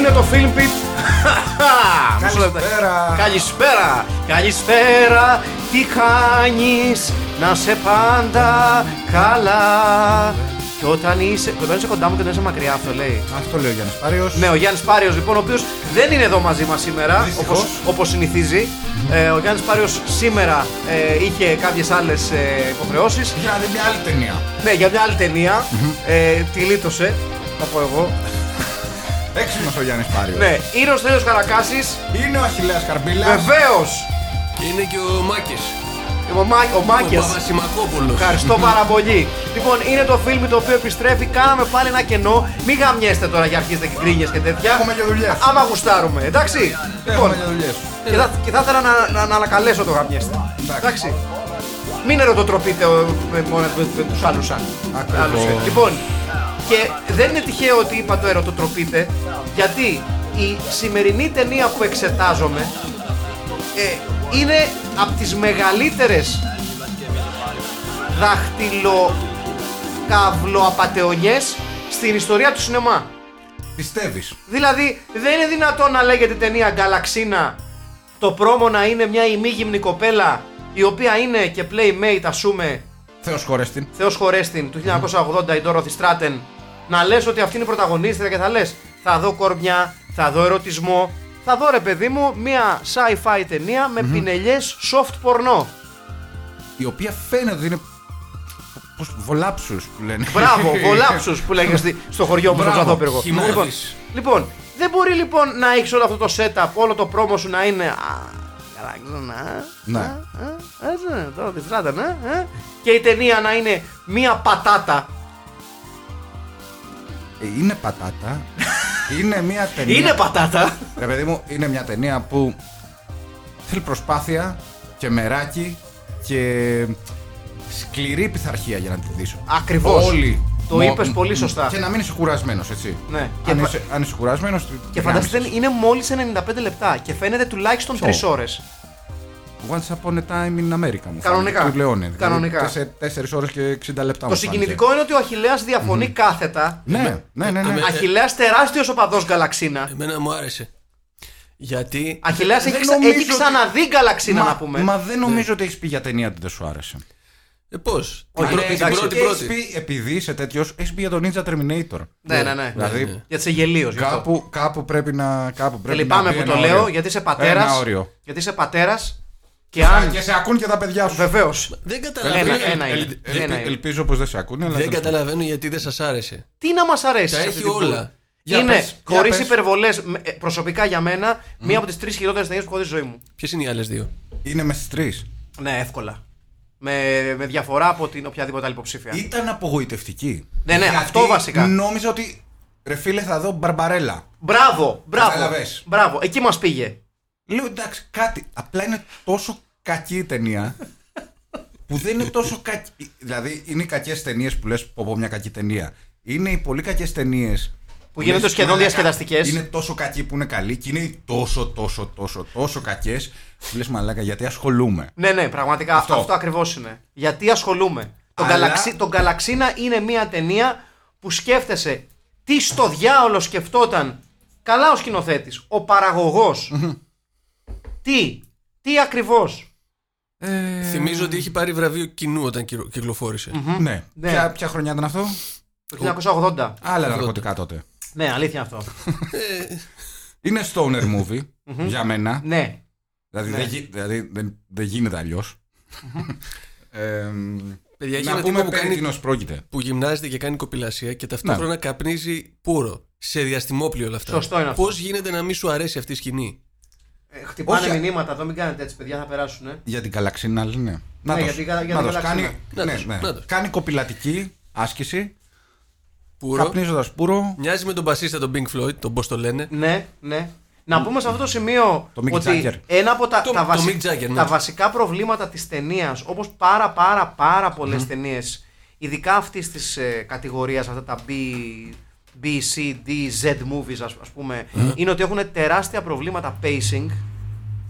Είναι το Film Pit. Μισό λεπτό. Καλησπέρα. Καλησπέρα. Καλησπέρα. Τι κάνεις, να σε πάντα καλά; Και όταν είσαι. Όταν είσαι κοντά μου και όταν είσαι μακριά, αυτό λέει. Αυτό λέει ο Γιάννης Πάριος. Ναι, ο Γιάννης Πάριος λοιπόν, ο οποίος δεν είναι εδώ μαζί μας σήμερα, Δυστυχώς. όπως, όπως συνηθίζει. Ε, ο Γιάννης Πάριος σήμερα ε, είχε κάποιες άλλες ε, υποχρεώσεις. Για να δει μια άλλη ταινία. Ναι, για μια άλλη ταινία. ε, τη λύτωσε, θα πω εγώ. Έξυπνος ο Γιάννης Πάριος. Ναι, είναι ο Στέλιος Καρακάσης Είναι ο Αχηλέα Καρμπίλας. Βεβαίως! Είναι και ο Μάκης. Ο, Μά, ο Ο Μάκες. Παπασημακόπουλος. Ευχαριστώ πάρα πολύ. Λοιπόν, είναι το φιλμ το οποίο επιστρέφει. Κάναμε πάλι ένα κενό. Μην γαμιέστε τώρα για αρχίζετε και γκρίνιε και τέτοια. Έχουμε και δουλειές. Άμα γουστάρουμε, εντάξει. Λοιπόν, Έχουμε για δουλειές. και θα, και θα ήθελα να, να, να ανακαλέσω το γαμιέστε. Εντάξει. Εντάξει. Μην ερωτοτροπείτε ο- με, με, με, με τους άλλους σαν. Ακριβώς. άλλους, ε. Λοιπόν, και δεν είναι τυχαίο ότι είπα το ερωτοτροπείτε, γιατί η σημερινή ταινία που εξετάζομαι ε, είναι από τις μεγαλύτερες δάχτυλο καυλοαπατεωνιές στην ιστορία του σινεμά. Πιστεύεις; Δηλαδή, δεν είναι δυνατόν να λέγεται ταινία Γκαλαξίνα το πρόμο να είναι μια ημίγυμνη κοπέλα η οποία είναι και playmate, ας πούμε, Θεός χωρέστην. Θεός χωρέστην του 1980 η Dorothy Stratton, να λες ότι αυτή είναι η πρωταγωνίστρια και θα λες θα δω κορμιά, θα δω ερωτισμό, θα δω ρε παιδί μου μια sci-fi ταινία με πινελιές soft πορνό. Η οποία φαίνεται ότι είναι. Πώς, βολάψους που λένε. Μπράβο, βολάψους που λέγεται στη- στο χωριό μου στο Μπράβο, Ξαδόπυργο. χυμώδης. Λοιπόν, λοιπόν, δεν μπορεί λοιπόν να έχει όλο αυτό το setup, όλο το πρόμο σου να είναι. Α, καλά, ξέρω να. Ναι. α, α, Έτσι, ναι, τώρα τη στράτα, ναι. ε. Και η ταινία να είναι μία πατάτα. Ε, Είναι πατάτα. είναι μια ταινία. Είναι πατάτα. Ρε παιδί μου, είναι μια ταινία που θέλει προσπάθεια και μεράκι και σκληρή πειθαρχία για να τη δεις. Ακριβώς. Όλοι. Το Μο- είπες πολύ μ- σωστά. Και να μην είσαι κουρασμένος, έτσι. Ναι. Αν, Και είσαι, αν είσαι κουρασμένος. Και φανταστείτε είναι μόλις 95 λεπτά και φαίνεται τουλάχιστον 3 ώρες. Once upon a time in America. Μου Κανονικά. φάνηκε, Του Λεόνε. Κανονικά. σε 4 ώρες και 60 λεπτά. Το μου συγκινητικό είναι ότι ο Αχηλέας διαφωνεί κάθετα. φάνηκε. Ναι, ναι, ναι. ναι. Αμέ- Αχηλέας τεράστιος οπαδός Γκαλαξίνα. Εμένα μου άρεσε. Γιατί. Αχηλέας Δεν έχει, ξα- νομίζω έχει ότι- ξαναδεί Γκαλαξίνα μα, να πούμε. Μα δεν νομίζω ότι έχεις πει για ταινία ότι δεν σου άρεσε. Ε, πώς; Την, Όχι, πρω- ναι, την εντάξει, πρώτη Έχεις πρώτη. πει, επειδή είσαι τέτοιος, έχεις πει για τον Ninja Terminator. Ναι, ναι, ναι. Δηλαδή, ναι. Γιατί είσαι γελίος γι' αυτό. κάπου, κάπου πρέπει να. Κάπου Και πρέπει να λυπάμαι μπει που το ένα λέω όριο. γιατί είσαι Ένα πατέρας. όριο. Γιατί είσαι πατέρας και Α, αν. Και σε ακούν και τα παιδιά σου. Βεβαίως. Δεν Ένα, καταλαβαίνω. ένα είναι. Ελ- ελ- Ένα είναι. Ελπίζω πως δεν σε ακούνε. αλλά Δεν τέλος πάντων. καταλαβαίνω γιατί δεν σας άρεσε. Τι να μας αρέσει. Τα σε έχει αυτή την όλα. πορεία. Για Είναι, πες, για χωρίς πες. υπερβολές, προσωπικά για μένα, μία από τις τρεις χειρότερες ταινίες που έχω δει στη ζωή μου. Ποιες είναι οι άλλες δύο; Είναι μες στι τρεις. Ναι, εύκολα. Με, με διαφορά από την οποιαδήποτε άλλη υποψήφια. Ήταν απογοητευτική. Ναι, ναι, Γιατί αυτό βασικά. Νόμιζα ότι. Ρε φίλε, θα δω μπαρμπαρέλα. Μπράβο, μπράβο. Κατάλαβες. Μπράβο, εκεί μας πήγε. Λέω εντάξει, κάτι. Απλά είναι τόσο κακή η ταινία. που δεν είναι τόσο κακή. Δηλαδή, είναι οι κακές ταινίες που λες: Πω, πω, μια κακή ταινία. Είναι οι πολύ κακές ταινίες. Που γίνονται σχεδόν διασκεδαστικές. Είναι τόσο κακοί που είναι καλοί και είναι οι τόσο, τόσο, τόσο, τόσο κακές που λες μαλάκα γιατί ασχολούμαι. Ναι, ναι, πραγματικά αυτό, Αυτό. αυτό ακριβώς είναι. Γιατί ασχολούμαι. Το, Αλλά- Galaxy, το Galaxina είναι μια ταινία που σκέφτεσαι τι στο διάολο σκεφτόταν καλά ο σκηνοθέτης, ο παραγωγός. Τι, τι ακριβώς; Ε, Θυμίζω ότι έχει πάρει βραβείο κοινού όταν κυρο- κυκλοφόρησε. Ναι. Ναι. Ποια, ποια χρονιά ήταν αυτό; Το 1980. Άλλα ναρκωτικά τότε. Ναι, αλήθεια αυτό. Είναι stoner movie για μένα. ναι. Δηλαδή, Ναι. δεν, γι- δηλαδή δεν, δεν γίνεται αλλιώς. ε, Παιδιά, έχει να ένα πούμε τύπο που, περί κάνει, τίνος πρόκειται. που γυμνάζεται και κάνει κοπηλασία και ταυτόχρονα καπνίζει πουρο. σε διαστημόπλιο όλα αυτά. Σωστό είναι αυτό. Πώς γίνεται να μην σου αρέσει αυτή η σκηνή; Ε, χτυπάνε Όχι. μηνύματα εδώ, μην κάνετε έτσι, παιδιά, θα περάσουν. Ε. Για την καλαξίνα, ναι. Να Ναι, το- για την κα- για να την το καλαξίνα. κάνει, Να ναι, το- ναι. να το. κάνει κοπηλατική άσκηση, Πουρο. καπνίζοντας πουρο. Μοιάζει με τον μπασίστα τον Pink Floyd, τον πώς το λένε. Ναι, ναι. Να πούμε σε αυτό το σημείο Το Mick ότι Jagger. ένα από τα, Το- τα, το βασι- Mick Jagger, ναι. τα βασικά προβλήματα της ταινίας, όπως πάρα πάρα πάρα πολλές ταινίες, ειδικά αυτής της ε, κατηγορίας, αυτά τα B, B, C, D, Z movies ας, ας πούμε, είναι ότι έχουν τεράστια προβλήματα pacing,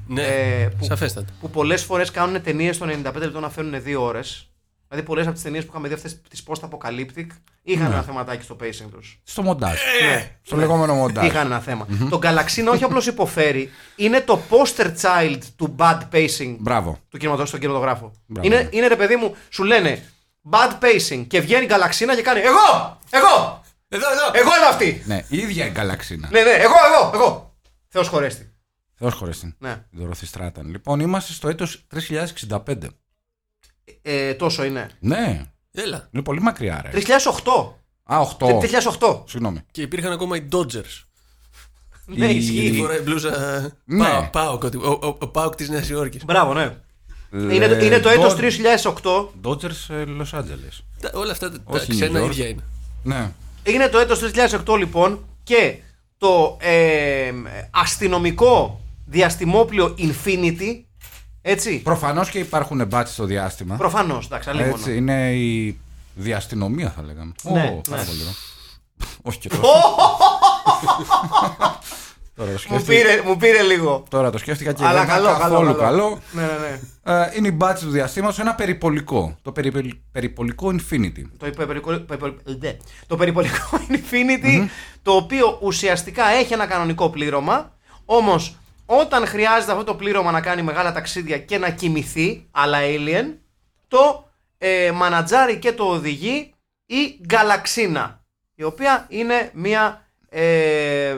Ναι, ε, που, σαφέστατα. που πολλές φορές κάνουν ταινίες των 95 λεπτών να φέρουν 2 ώρες. Δηλαδή πολλές από τις ταινίες που είχαμε δει αυτές τις post-apocalyptic είχαν ένα θεματάκι στο pacing τους. Στο μοντάζ. Ναι. Στο λεγόμενο μοντάζ. Είχαν ένα θέμα. Το Galaxina όχι απλώς υποφέρει, είναι το poster child του bad pacing Μπράβο. του κινηματο- στον κινηματογράφο. Μπράβο. Είναι, είναι ρε παιδί μου, σου λένε bad pacing και βγαίνει η Galaxina και κάνει Εγώ! Εγώ! Εδώ, εδώ! Εγώ είμαι αυτή! Ναι, η ίδια η καλαξίνα. ναι, ναι, εγώ, εγώ, εγώ! Θεός χωρέστη. Θεός χωρέστη. Ναι. Η Δωρόθη Στράταν. Λοιπόν, είμαστε στο έτος 3065. Ε, τόσο είναι. Ναι, Έλα. είναι πολύ μακριά, ρε. 3008. Α, 8. 3008. Συγγνώμη. Και υπήρχαν ακόμα οι Dodgers. Ναι, Η- Η ισχύει. φοράει μπλούζα. Ναι. Πάω- Πάοκ, ότι- ο- ο- Ο Πάοκ της Νέας Υόρκης. Μπράβο, ναι. Ε, Είναι, το- είναι το έτος Dod- 3008. Dodgers ε, Los Angeles. Όλα αυτά τα- τα Όχι ξένα New York. ίδια είναι. Ναι. Είναι το έτος 2008 λοιπόν και το ε, αστυνομικό διαστημόπλιο Infinity, έτσι, Προφανώς και υπάρχουν μπάτσι στο διάστημα. προφανώς, εντάξει, αλλήμον. Έτσι, είναι η διαστηνομία θα λέγαμε. Ναι, Ω, πάρα ναι. πολύ ωραίο. Όχι και τόσο. Τώρα το Μου σκέφτηκα, πήρε, μου πήρε λίγο. τώρα το σκέφτηκα και Αλλά δεν καλό, ήταν καλό, καθόλου καλό. καλό. Ναι, ναι, ναι. Ε, είναι η μπάτση του διαστήματος, ένα περιπολικό. Το περι- περιπολικό Infinity. Το, υπερπερικο- υπερπερι- ε, το περιπολικό Infinity, το οποίο ουσιαστικά έχει ένα κανονικό πλήρωμα, όμως όταν χρειάζεται αυτό το πλήρωμα να κάνει μεγάλα ταξίδια και να κοιμηθεί, αλλά alien, το ε, μανατζάρει και το οδηγεί η Γκαλαξίνα, η οποία είναι μια, ε, ε,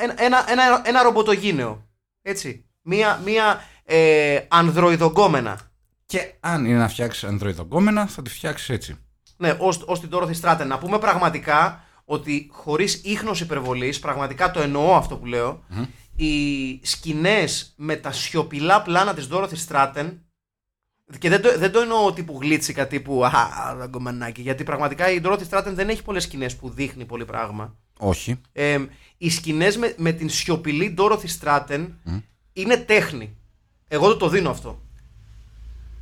ένα, ένα, ένα, ένα ρομποτογίνεο, έτσι, μια, μια ε, ανδροειδογκόμενα. Και αν είναι να φτιάξεις ανδροειδογκόμενα, θα τη φτιάξεις έτσι. Ναι, ως, ως την Dorothy Stratton. Να πούμε πραγματικά ότι χωρίς ίχνος υπερβολής, πραγματικά το εννοώ αυτό που λέω, οι σκηνές με τα σιωπηλά πλάνα της Dorothy Stratton και δεν το, δεν το εννοώ τύπου γλίτσικα, τύπου «Α, ραγκομανάκι», γιατί πραγματικά η Dorothy Stratton δεν έχει πολλές σκηνές που δείχνει πολύ πράγμα. Όχι. Ε, οι σκηνές με, με την σιωπηλή Dorothy Stratton είναι τέχνη. Εγώ του το δίνω αυτό.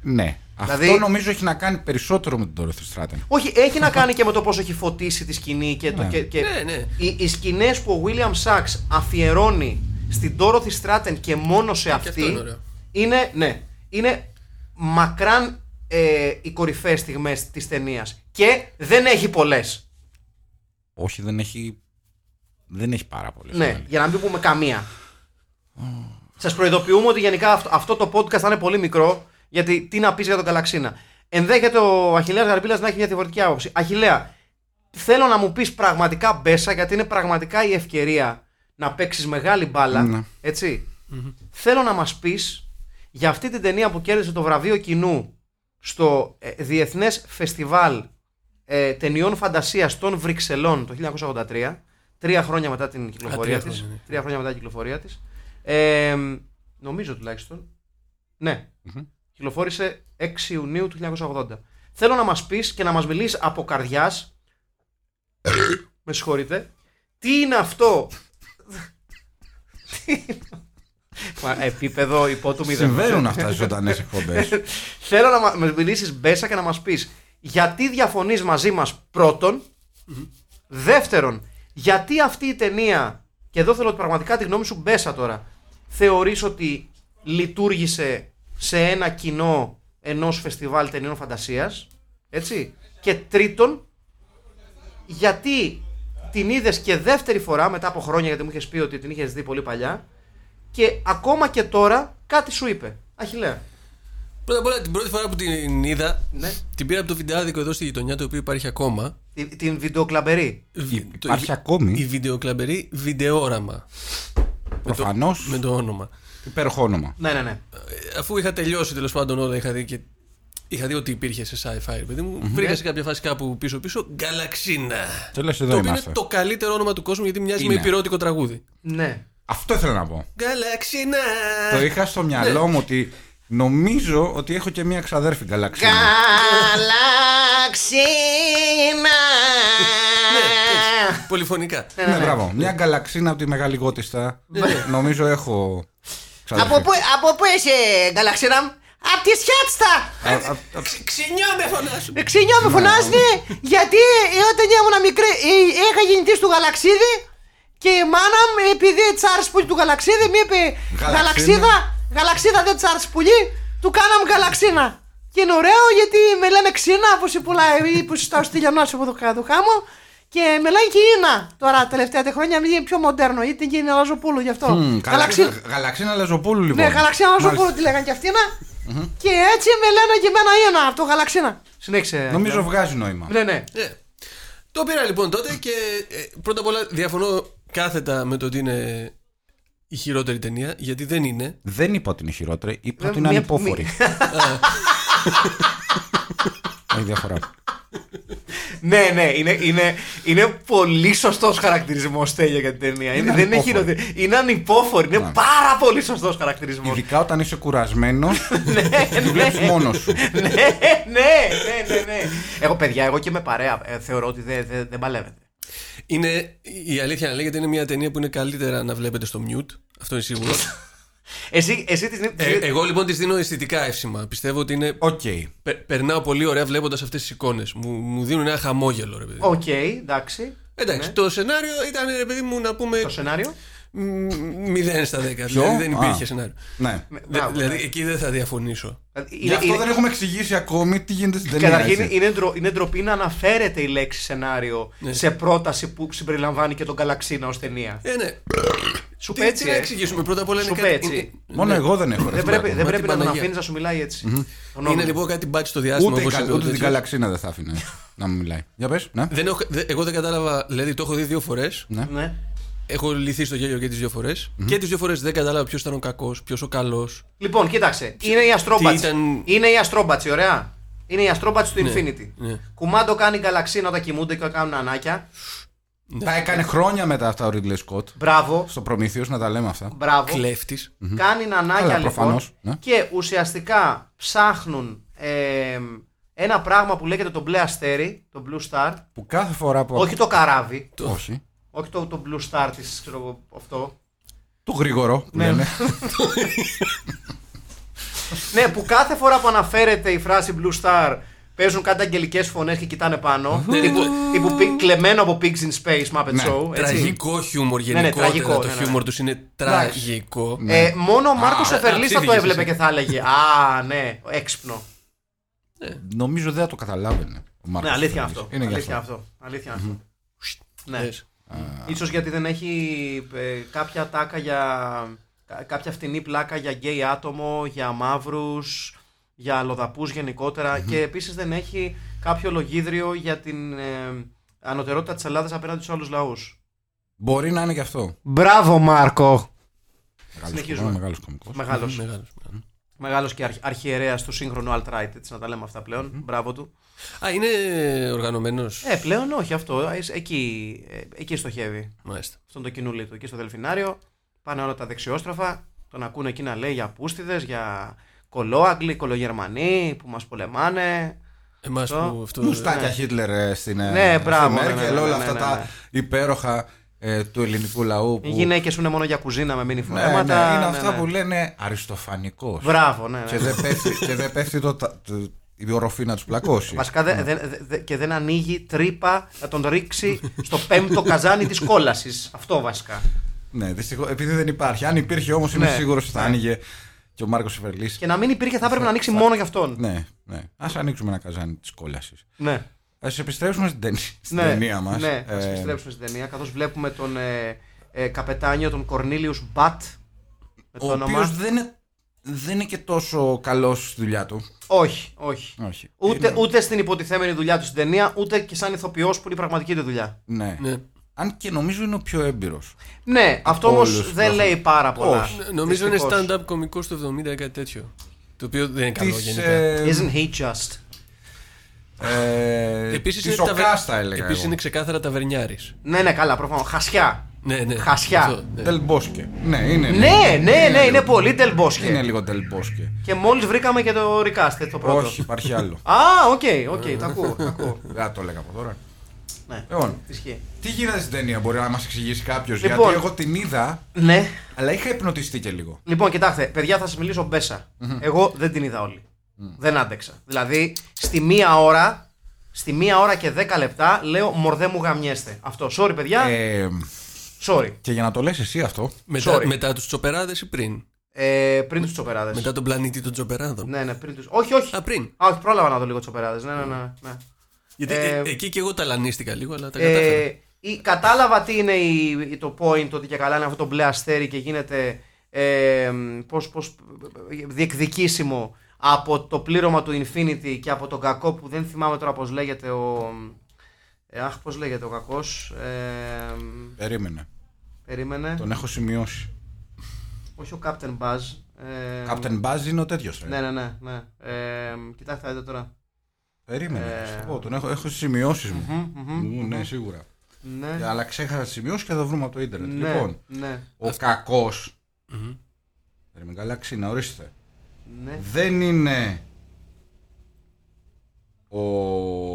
Ναι. Δηλαδή- Αυτό νομίζω έχει να κάνει περισσότερο με την Dorothy Stratton. Όχι, έχει να κάνει και με το πώς έχει φωτίσει τη σκηνή και, το, Ναι. και, και Ναι, ναι. οι, οι σκηνές που ο William Sachs αφιερώνει στην Dorothy Stratton και μόνο σε αυτή αυτό είναι ωραίο. είναι, ναι, είναι μακράν ε, οι κορυφαίες στιγμές της ταινίας. Και δεν έχει πολλές. Όχι, δεν έχει. Δεν έχει πάρα πολλές. Ναι, για να μην πούμε καμία. Σας προειδοποιούμε ότι γενικά αυτό, αυτό το podcast θα είναι πολύ μικρό, γιατί τι να πεις για τον Καλαξίνα. Ενδέχεται ο Αχιλέας Γαρμπίλας να έχει μια διαφορετική άποψη. Αχιλέα, θέλω να μου πεις πραγματικά μπέσα, γιατί είναι πραγματικά η ευκαιρία να παίξεις μεγάλη μπάλα, Ναι. έτσι. Θέλω να μας πεις για αυτή την ταινία που κέρδισε το βραβείο κοινού στο ε, Διεθνές Φεστιβάλ ε, Ταινιών Φαντασίας των Βρυξελών το 1983, τρία χρόνια μετά την κυκλοφορία τρία της. χρόνια, ναι. Τρία χρόνια μετά την κυκλοφορία της. Ε, νομίζω τουλάχιστον. Ναι. Κυκλοφόρησε 6 Ιουνίου του 1980. Θέλω να μας πεις και να μας μιλήσεις από καρδιάς με συγχωρείτε τι είναι αυτό Τι είναι- Μα, επίπεδο υπό του μηδέν. Συμβαίνουν αυτά στις ζωντανές εκπομπές. Θέλω να μα- μας μιλήσεις μπέσα και να μας πεις γιατί διαφωνείς μαζί μας πρώτον, δεύτερον, γιατί αυτή η ταινία, και εδώ θέλω πραγματικά τη γνώμη σου μπέσα τώρα, θεωρείς ότι λειτουργήσε σε ένα κοινό ενός φεστιβάλ ταινιών φαντασίας, έτσι, και τρίτον, γιατί την είδες και δεύτερη φορά μετά από χρόνια, γιατί μου είχες πει ότι την είχες δει πολύ παλιά, και ακόμα και τώρα κάτι σου είπε. Αχιλέα. Πρώτα απ' όλα την πρώτη φορά που την είδα, Ναι. την πήρα από το βιντεάδικο εδώ στη γειτονιά το οποίο υπάρχει ακόμα. Την, την βιντεοκλαμπερή. Βι- το- Υπάρχει η- ακόμη; Η βιντεοκλαμπερή βιντεόραμα. Προφανώς. Με το όνομα. Υπέροχο όνομα. Ναι, ναι, ναι. Ε, Αφού είχα τελειώσει τέλος πάντων όλα, είχα δει και Είχα δει ότι υπήρχε σε sci-fi, ρε παιδί μου. Βρήκα σε κάποια φάση κάπου πίσω-πίσω Γκαλαξίνα. Το λες, εδώ το οποίο είμαστε. είναι το καλύτερο όνομα του κόσμου γιατί μοιάζει Είναι. με υπηρώτικο τραγούδι. Ναι. Αυτό ήθελα να πω. Γκαλαξίνα! Το είχα στο μυαλό μου ότι νομίζω ότι έχω και μία ξαδέρφη γκαλαξίνα. Γαλαξίνα. Ναι, έτσι, πολυφωνικά. Ναι, μπράβο. Μια γκαλαξίνα από τη Μεγάλη Γότιστα. Νομίζω έχω. ξαδέρφη. Από πού, από πού είσαι, Γαλαξίνα μου; Απ' τη Σιάτστα! Α- α- α- Ξυνιά με φωνάζουν! Ξενιό με φωνάζουνε γιατί όταν ήμουν μικρή ε, είχα γεννηθεί στο Γαλαξίδι και η μάνα μου επειδή τσάρς πουλί του Γαλαξίδι μου είπε Γαλαξίνα. Γαλαξίδα, Γαλαξίδα δεν τσάρς πουλί του κάναμε Γαλαξίνα. Και είναι ωραίο γιατί με λένε ξύνα όπως η πουλά που στα στυλιανός από το κάτω χάμω και με λένε και Ίνα τώρα τα τελευταία τα χρόνια είναι πιο μοντέρνο γιατί είναι και Λαζοπούλου γι' αυτό. Μμ, Γαλαξίνα. Γαλαξίνα- Γαλαξίνα Λαζοπούλου λοιπόν. Ναι, Γαλαξίνα Λαζοπούλου Μάλιστα. τη λέγανε και αυτήν. Και έτσι με λένε και εμένα Ίνα από το Γαλαξίνα. Συνέχισε. Νομίζω βγάζει νόημα. Ναι, ναι. Ε, το πήρα λοιπόν τότε και ε, πρώτα απ' όλα διαφωνώ κάθετα με το ότι είναι η χειρότερη ταινία, γιατί δεν είναι. Δεν είπα ότι είναι χειρότερη, είπα Ε, ότι είναι μία- ανυπόφορη. Έχει διαφορά. Ναι, ναι, είναι, είναι, είναι πολύ σωστός χαρακτηρισμός τέλεια για την ταινία. Είναι, δεν είναι ανυπόφορη. χειρότερη. Είναι ανυπόφορη. Είναι πάρα πολύ σωστός χαρακτηρισμός. Ειδικά όταν είσαι κουρασμένος ναι, και τη βλέπεις μόνος σου. ναι, ναι, ναι, ναι, ναι. Εγώ, παιδιά, εγώ και με παρέα ε, θεωρώ ότι δεν δεν- δεν παλεύεται. Είναι, η αλήθεια να λέγεται, είναι μια ταινία που είναι καλύτερα να βλέπετε στο mute. Αυτό είναι σίγουρο. Εσύ, εσύ της... ε, εγώ λοιπόν της δίνω αισθητικά εύσημα. Πιστεύω ότι είναι. Οκ. πε- περνάω πολύ ωραία βλέποντας αυτές τις εικόνες. Μου, μου δίνουν ένα χαμόγελο, ρε παιδί. μου. Οκ, εντάξει. Εντάξει, Ναι. το σενάριο ήταν, ρε παιδί μου, να πούμε. Το σενάριο. 0 στα 10. Δηλαδή δεν υπήρχε Α. σενάριο. Ναι. Με- Δε- μπράβο, δηλαδή ναι. εκεί δεν θα διαφωνήσω. Δηλαδή, Γι' αυτό δεν έχουμε εξηγήσει ακόμη τι γίνεται στην ταινία. Καταρχήν έτσι. είναι, ντρο, είναι ντροπή να αναφέρεται η λέξη σενάριο Ναι. σε πρόταση που συμπεριλαμβάνει και τον Καλαξίνα ως ταινία. Ε, ναι. Σου Τι, πει έτσι, τι να ε. εξηγήσουμε; Πρώτα απ' όλα είναι Σου κάτι- πει έτσι. είναι- Μόνο ναι. εγώ δεν έχω. ρε Δεν φιλάκο. πρέπει, δεν Μα πρέπει την να τον Παναγία. αφήνεις να σου μιλάει έτσι. Τον Είναι νόμο. λοιπόν κάτι μπάτσι στο διάστημα. Ούτε, η όπως κα- είπε ο ούτε την τέτοιος. καλαξίνα δεν θα άφηνε να μου μιλάει. Για πες, ναι. Δεν έχω, δε- εγώ δεν κατάλαβα, δηλαδή το έχω δει δύο φορές. ναι. Ναι. Έχω λυθεί στο γέλιο και τις δύο φορές. Και τις δύο φορές δεν κατάλαβα ποιος ήταν ο κακός, ποιος ο καλός. Λοιπόν, κοίταξε. Είναι η Αστρόμπατση. ήταν- Είναι η Αστρόμπατση, ωραία. Είναι η Αστρόμπατση του Ναι, Infinity. ναι. Κουμάντο κάνει γκαλαξίνα όταν κοιμούνται και κάνουν ανάκια. Τα έκανε χρόνια μετά αυτά ο Ridley Scott. Μπράβο. Στο Προμήθειος να τα λέμε αυτά. Μπράβο. Κλέφτης. Κάνει νανάκια Καλά, λοιπόν. προφανώς, ναι. Και ουσιαστικά ψάχνουν ε, ένα πράγμα που λέγεται το μπλε αστέρι, το Blue Star. Που κάθε φορά που. Όχι το καράβι. Όχι. Όχι το, το Blue Star της, ξέρω εγώ, αυτό. Το γρήγορο που Ναι. λένε. ναι, που κάθε φορά που αναφέρεται η φράση Blue Star παίζουν κάτι αγγελικές φωνές και κοιτάνε πάνω. τύπου, τύπου πι- κλεμμένο από Pigs in Space Muppet Ναι. Show. έτσι. Τραγικό χιούμορ ναι, γενικότερα. τραγικό, το ναι, ναι. χιούμορ τους είναι τραγικό. Ε, μόνο ο Μάρκος Α, Εφερλή θα το ψήφισες έβλεπε εσύ. και θα έλεγε Α, ναι, έξυπνο. Νομίζω δεν θα το καταλάβαινε. Ο Μάρκος Ναι, αλήθεια Φερλής. αυτό. Είναι γι' αλήθεια αυτό. αυτό. Αλήθεια αυτό. Ναι. Λες. Ίσως γιατί δεν έχει ε, κάποια τάκα για. κα- κάποια φτηνή πλάκα για γκέι άτομο, για μαύρους, για αλλοδαπούς γενικότερα και επίσης δεν έχει κάποιο λογίδριο για την ε, ανωτερότητα της Ελλάδας απέναντι στους άλλους λαούς. Μπορεί να είναι γι' αυτό. Μπράβο Μάρκο! Μεγάλος, Συνεχίζουμε. μεγάλος κωμικός. Μεγάλος, Μεγάλος. μεγάλος και αρχ, αρχιερέας του σύγχρονου alt-right, έτσι να τα λέμε αυτά πλέον. Μπράβο του. Α, είναι οργανωμένος. Ε, πλέον όχι αυτό, ε, εκεί, ε, εκεί στοχεύει. Μάλιστα. στον το κοινούλι του, εκεί στο Δελφινάριο. Πάνε όλα τα δεξιόστροφα. Τον ακούνε εκεί να λέει για πούστιδε, για κολόαγγλοι, κολογερμανοί που μας πολεμάνε. Εμάς Αυτό. που αυτό. Μουστάκια Χίτλερ ε, στην ε, Ναι, στη μπράβο, ναι, Μέρκελ, ναι, ναι, όλα ναι, αυτά ναι, τα ναι. υπέροχα ε, του ελληνικού λαού. Που... Οι γυναίκες σου είναι μόνο για κουζίνα με μίνι Ναι, φορέματα. ναι, είναι ναι, αυτά ναι. που λένε αριστοφανικός. Μπράβο, ναι. ναι. Και δεν πέφτει, και δεν πέφτει το, τα- το- η οροφή να τους πλακώσει. Βασικά δεν- δεν- δεν- και δεν ανοίγει τρύπα να τον ρίξει στο πέμπτο καζάνι της κόλασης. Αυτό βασικά. Ναι, δυστυχώς, επειδή δεν υπάρχει. Αν υπήρχε όμως, είμαι Ναι, σίγουρος ότι θα ναι. άνοιγε και ο Μάρκος Εφερλή. Και να μην υπήρχε, θα έπρεπε να ανοίξει μόνο για αυτόν. Ναι, ναι. Α ανοίξουμε ένα καζάνι της κόλασης. Ναι. Α επιστρέψουμε στην ταινία, στην ναι, ταινία μας. Ναι, ας επιστρέψουμε στην ταινία καθώς βλέπουμε τον ε, ε, καπετάνιο, τον Κορνίλιους Μπατ. Με το ο όνομα. οποίος δεν είναι, δεν είναι και τόσο καλός στη δουλειά του. Όχι, όχι. Όχι. Ούτε, Είναι- ούτε στην υποτιθέμενη δουλειά του στην ταινία, ούτε και σαν ηθοποιός που είναι η πραγματική του δουλειά. Ναι. Ναι. Αν και νομίζω είναι ο πιο έμπειρος. Ναι, αυτό Από όμως όλους, δεν προφανώς. λέει πάρα πολλά. Όχι. Νομίζω είναι Δυστυχώς. stand-up κωμικό στο 70 ή κάτι τέτοιο. Το οποίο δεν είναι καλό Της, γενικά. ε, Isn't he just; ε, Επίσης της είναι, ταβε- Οκάς θα έλεγα Επίσης εγώ. είναι ξεκάθαρα ταβερνιάρης. Ναι, ναι, καλά, προφανώς. Χασιά. Ναι, ναι. Χασιά. Αυτό, ναι. Del Bosque. Ναι, είναι. Ναι, ναι, ναι, είναι λίγο- πολύ Del Bosque. Είναι λίγο Del Bosque. Και μόλις βρήκαμε και το recast το πρώτο. Όχι, υπάρχει άλλο. Α, οκ, οκ, τα ακούω. τα ακούω. Δεν το έλεγα από τώρα. Ναι, Λοιπόν, ισχύει. τι γίνεται στην ταινία, μπορεί να μας εξηγήσει κάποιος. Λοιπόν. Γιατί εγώ την είδα, Ναι, αλλά είχα υπνοτιστεί και λίγο. λοιπόν, κοιτάξτε, παιδιά, θα σας μιλήσω μπέσα. Εγώ δεν την είδα όλη. Δεν άντεξα. Δηλαδή, στη μία ώρα, στη μία ώρα και δέκα λεπτά, λέω μωρ' δε μου γαμιέστε. Αυτό. Sorry, παιδιά. Ε, Sorry. και για να το λες εσύ αυτό, Μετά, Sorry. μετά τους τσοπεράδες ή πριν; Ε, πριν τους τσοπεράδες. Μετά τον πλανήτη των τσοπεράδων; Ναι, ναι, πριν τους... Όχι, όχι. Α, πριν. Α, όχι, πρόλαβα να δω λίγο τσοπεράδες. Ναι, ναι, ναι. ναι. Γιατί Ε, ε, εκεί και εγώ ταλανίστηκα λίγο, αλλά τα κατάφερα. Ε, ή- κατάλαβα τι είναι η, το point, ότι και καλά είναι αυτό το μπλε αστέρι και γίνεται ε, πώς, πώς, διεκδικήσιμο από το πλήρωμα του Infinity και από τον κακό που δεν θυμάμαι τώρα πώς λέγεται ο... Ε, αχ, πώς λέγεται ο κακός. Ε, περίμενε. Περίμενε. Τον έχω σημειώσει. Όχι ο Captain Buzz. Ε, Captain Buzz είναι ο τέτοιος. Ναι, ναι, ναι. ναι. Ε, κοιτάξτε, θα δείτε τώρα. Περίμενε. Ε, θα σου πω, τον έχω, έχω σημειώσει μου. Μμμ, μμμ, Ου, Ναι, σίγουρα. Ναι, Αλλά ξέχασα τις σημειώσει και θα το βρούμε από το ίντερνετ. ναι, Λοιπόν, ναι, ο κακός. Μμμ. Περίμενε καλά, ξύνα, ορίστε. ναι. Δεν είναι. Ο.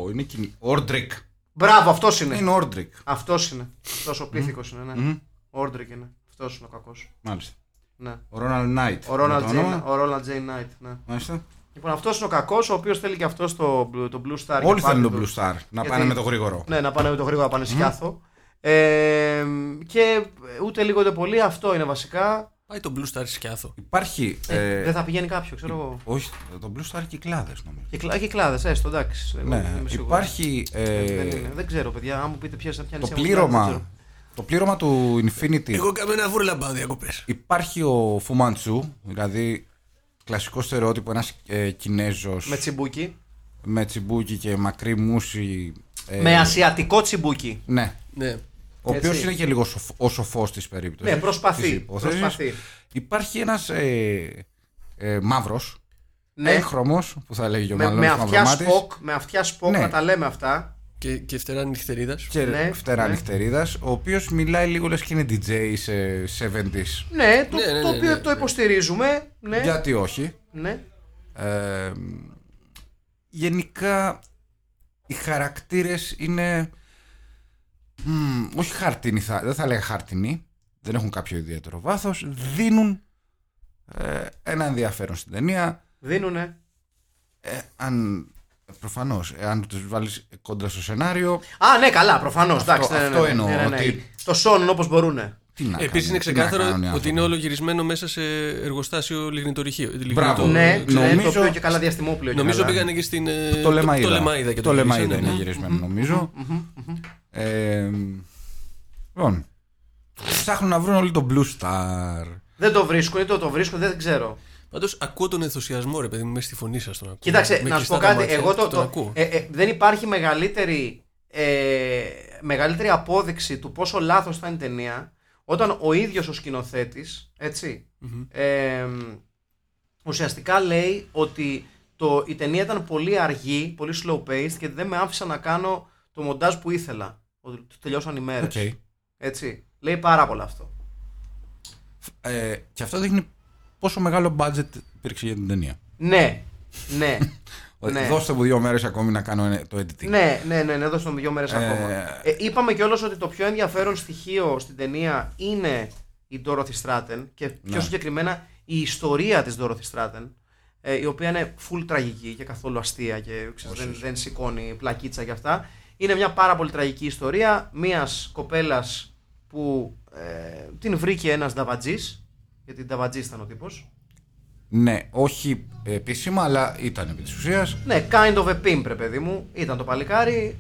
Είναι εκείνη. Ordric. Μπράβο, αυτός είναι. Είναι Ordric. Αυτός είναι. Αυτός ο πίθηκος είναι, ναι. Μμμ. Ο Ordric είναι. Αυτός είναι ο κακός. Μάλιστα. Ναι. Ο Ronald Knight. Ο Ronald J- ο Ronald J. Knight. Ναι. Μάλιστα. Λοιπόν, αυτός είναι ο κακός, ο οποίος θέλει και αυτός το, το Blue Star. Όλοι και πάλι θέλουν τον Blue Star. Να γιατί- πάνε με το γρήγορο. Ναι, να πάνε με το γρήγορο, να πάνε Σκιάθο. Ε, και ούτε λίγο ούτε πολύ αυτό είναι βασικά. Πάει το Blue Star Σκιάθο. Υπάρχει. Ε, ε, δεν θα πηγαίνει κάποιο, ξέρω εγώ. Όχι, το Blue Star Κυκλάδες νομίζω. Κυκλα... Κυκλάδες, έστω εντάξει. εγώ Ναι, δεν είμαι σίγουρος. υπάρχει. ε, δεν, είναι. δεν ξέρω, παιδιά. Αν μου πείτε ποια ποια το νησιά μου πλήρωμα. Δεν ξέρω. Το πλήρωμα του Infinity. Εγώ Καμένα Βούρλα πάω διακοπές. Υπάρχει ο Φουμαντσού, δηλαδή κλασικό στερεότυπο ένας ε, Κινέζος Με τσιμπούκι. με τσιμπούκι και μακρύ μούσι. ε, Με ασιατικό τσιμπούκι. Ναι. Ναι. Ο οποίος Έτσι. είναι και λίγο σοφ, ο σοφός της περίπτωσης. Ναι, προσπαθεί, προσπαθεί. Υπάρχει ένας ε, ε, μαύρος, Ναι. έγχρωμος, που θα λέγει και ο με, μάλλον με αυτιά μαυρομάτης, σποκ, με αυτιά σποκ Ναι. να τα λέμε αυτά. Και, και φτερά νυχτερίδας. Και Ναι, φτερά ναι. νυχτερίδας, ο οποίος μιλάει λίγο λες και είναι DJ σε 70s. Ναι, το, Ναι, ναι, το ναι, οποίο ναι, το ναι. υποστηρίζουμε. Ναι, Γιατί όχι. ναι. Ε, γενικά οι χαρακτήρες είναι μ, όχι χαρτινοί, θα, δεν θα λέγα χαρτινοί δεν έχουν κάποιο ιδιαίτερο βάθος δίνουν ε, ένα ενδιαφέρον στην ταινία Δίνουνε. ε, αν, προφανώς ε, αν τους βάλεις κόντρα στο σενάριο Α, ναι, καλά, προφανώς. Αυτό- Εντάξει, ναι, ναι, αυτό ναι, εννοώ, ναι, ναι, ναι. ότι- Το σώνουν όπως μπορούνε. τι να Επίσης κάνουν, είναι τι να κάνουν οι ξεκάθαρο ότι άνθρωποι. είναι όλο γυρισμένο μέσα σε εργοστάσιο λιγνητορυχείο. Μπράβο. Λιγνητο- Ναι, ξέρω- ναι, νομίζω- το οποίο και καλά διαστημόπλαιο. και Νομίζω καλά. πήγανε και στην. ε, το Λεμαΐδα. Το Λεμαΐδα και το το Λεμαΐδα γυρίσανε, είναι ναι. γυρισμένο νομίζω. Ε, λοιπόν, ψάχνουν να βρουν όλοι τον Blue Star. Δεν το βρίσκουν, είτε το βρίσκουν, δεν ξέρω. Πάντως ακούω τον ενθουσιασμό, ρε παιδί μου, μέσα στη φωνή σας τον ακούω. Κοίταξε, Με να σου πω κλειστά τα κάτι. μάτια, Εγώ το, τον το, ακούω. ε, ε, δεν υπάρχει μεγαλύτερη, ε, μεγαλύτερη απόδειξη του πόσο λάθος θα είναι η ταινία όταν ο ίδιος ο σκηνοθέτης, έτσι, ε, ουσιαστικά λέει ότι το, η ταινία ήταν πολύ αργή, πολύ slow paced και δεν με άφησαν να κάνω το μοντάζ που ήθελα. Ότι του τελειώσαν οι μέρες. Οκ. Έτσι. Λέει πάρα πολλά αυτό. Ε, και αυτό δείχνει πόσο μεγάλο budget υπήρξε για την ταινία. Ναι, ναι. Ότι Ναι. Δώστε μου δύο μέρες ακόμη να κάνω ε, το editing. Ναι, ναι, ναι, ναι, δώστε μου δύο μέρες Ε, ακόμα. Ε, είπαμε κιόλας ότι το πιο ενδιαφέρον στοιχείο στην ταινία είναι η Dorothy Stratten και πιο Ναι. συγκεκριμένα η ιστορία της Dorothy Stratten ε, η οποία είναι full τραγική και καθόλου αστεία και ξέρεις, δεν, δεν σηκώνει πλακίτσα και αυτά. Είναι μια πάρα πολύ τραγική ιστορία μιας κοπέλας που ε, την βρήκε ένας νταβατζής γιατί νταβατζής ήταν ο τύπος. Ναι, όχι επίσημα, αλλά ήταν επί της ουσίας. Ναι, kind of a pimp, ρε παιδί μου. Ήταν το παλικάρι.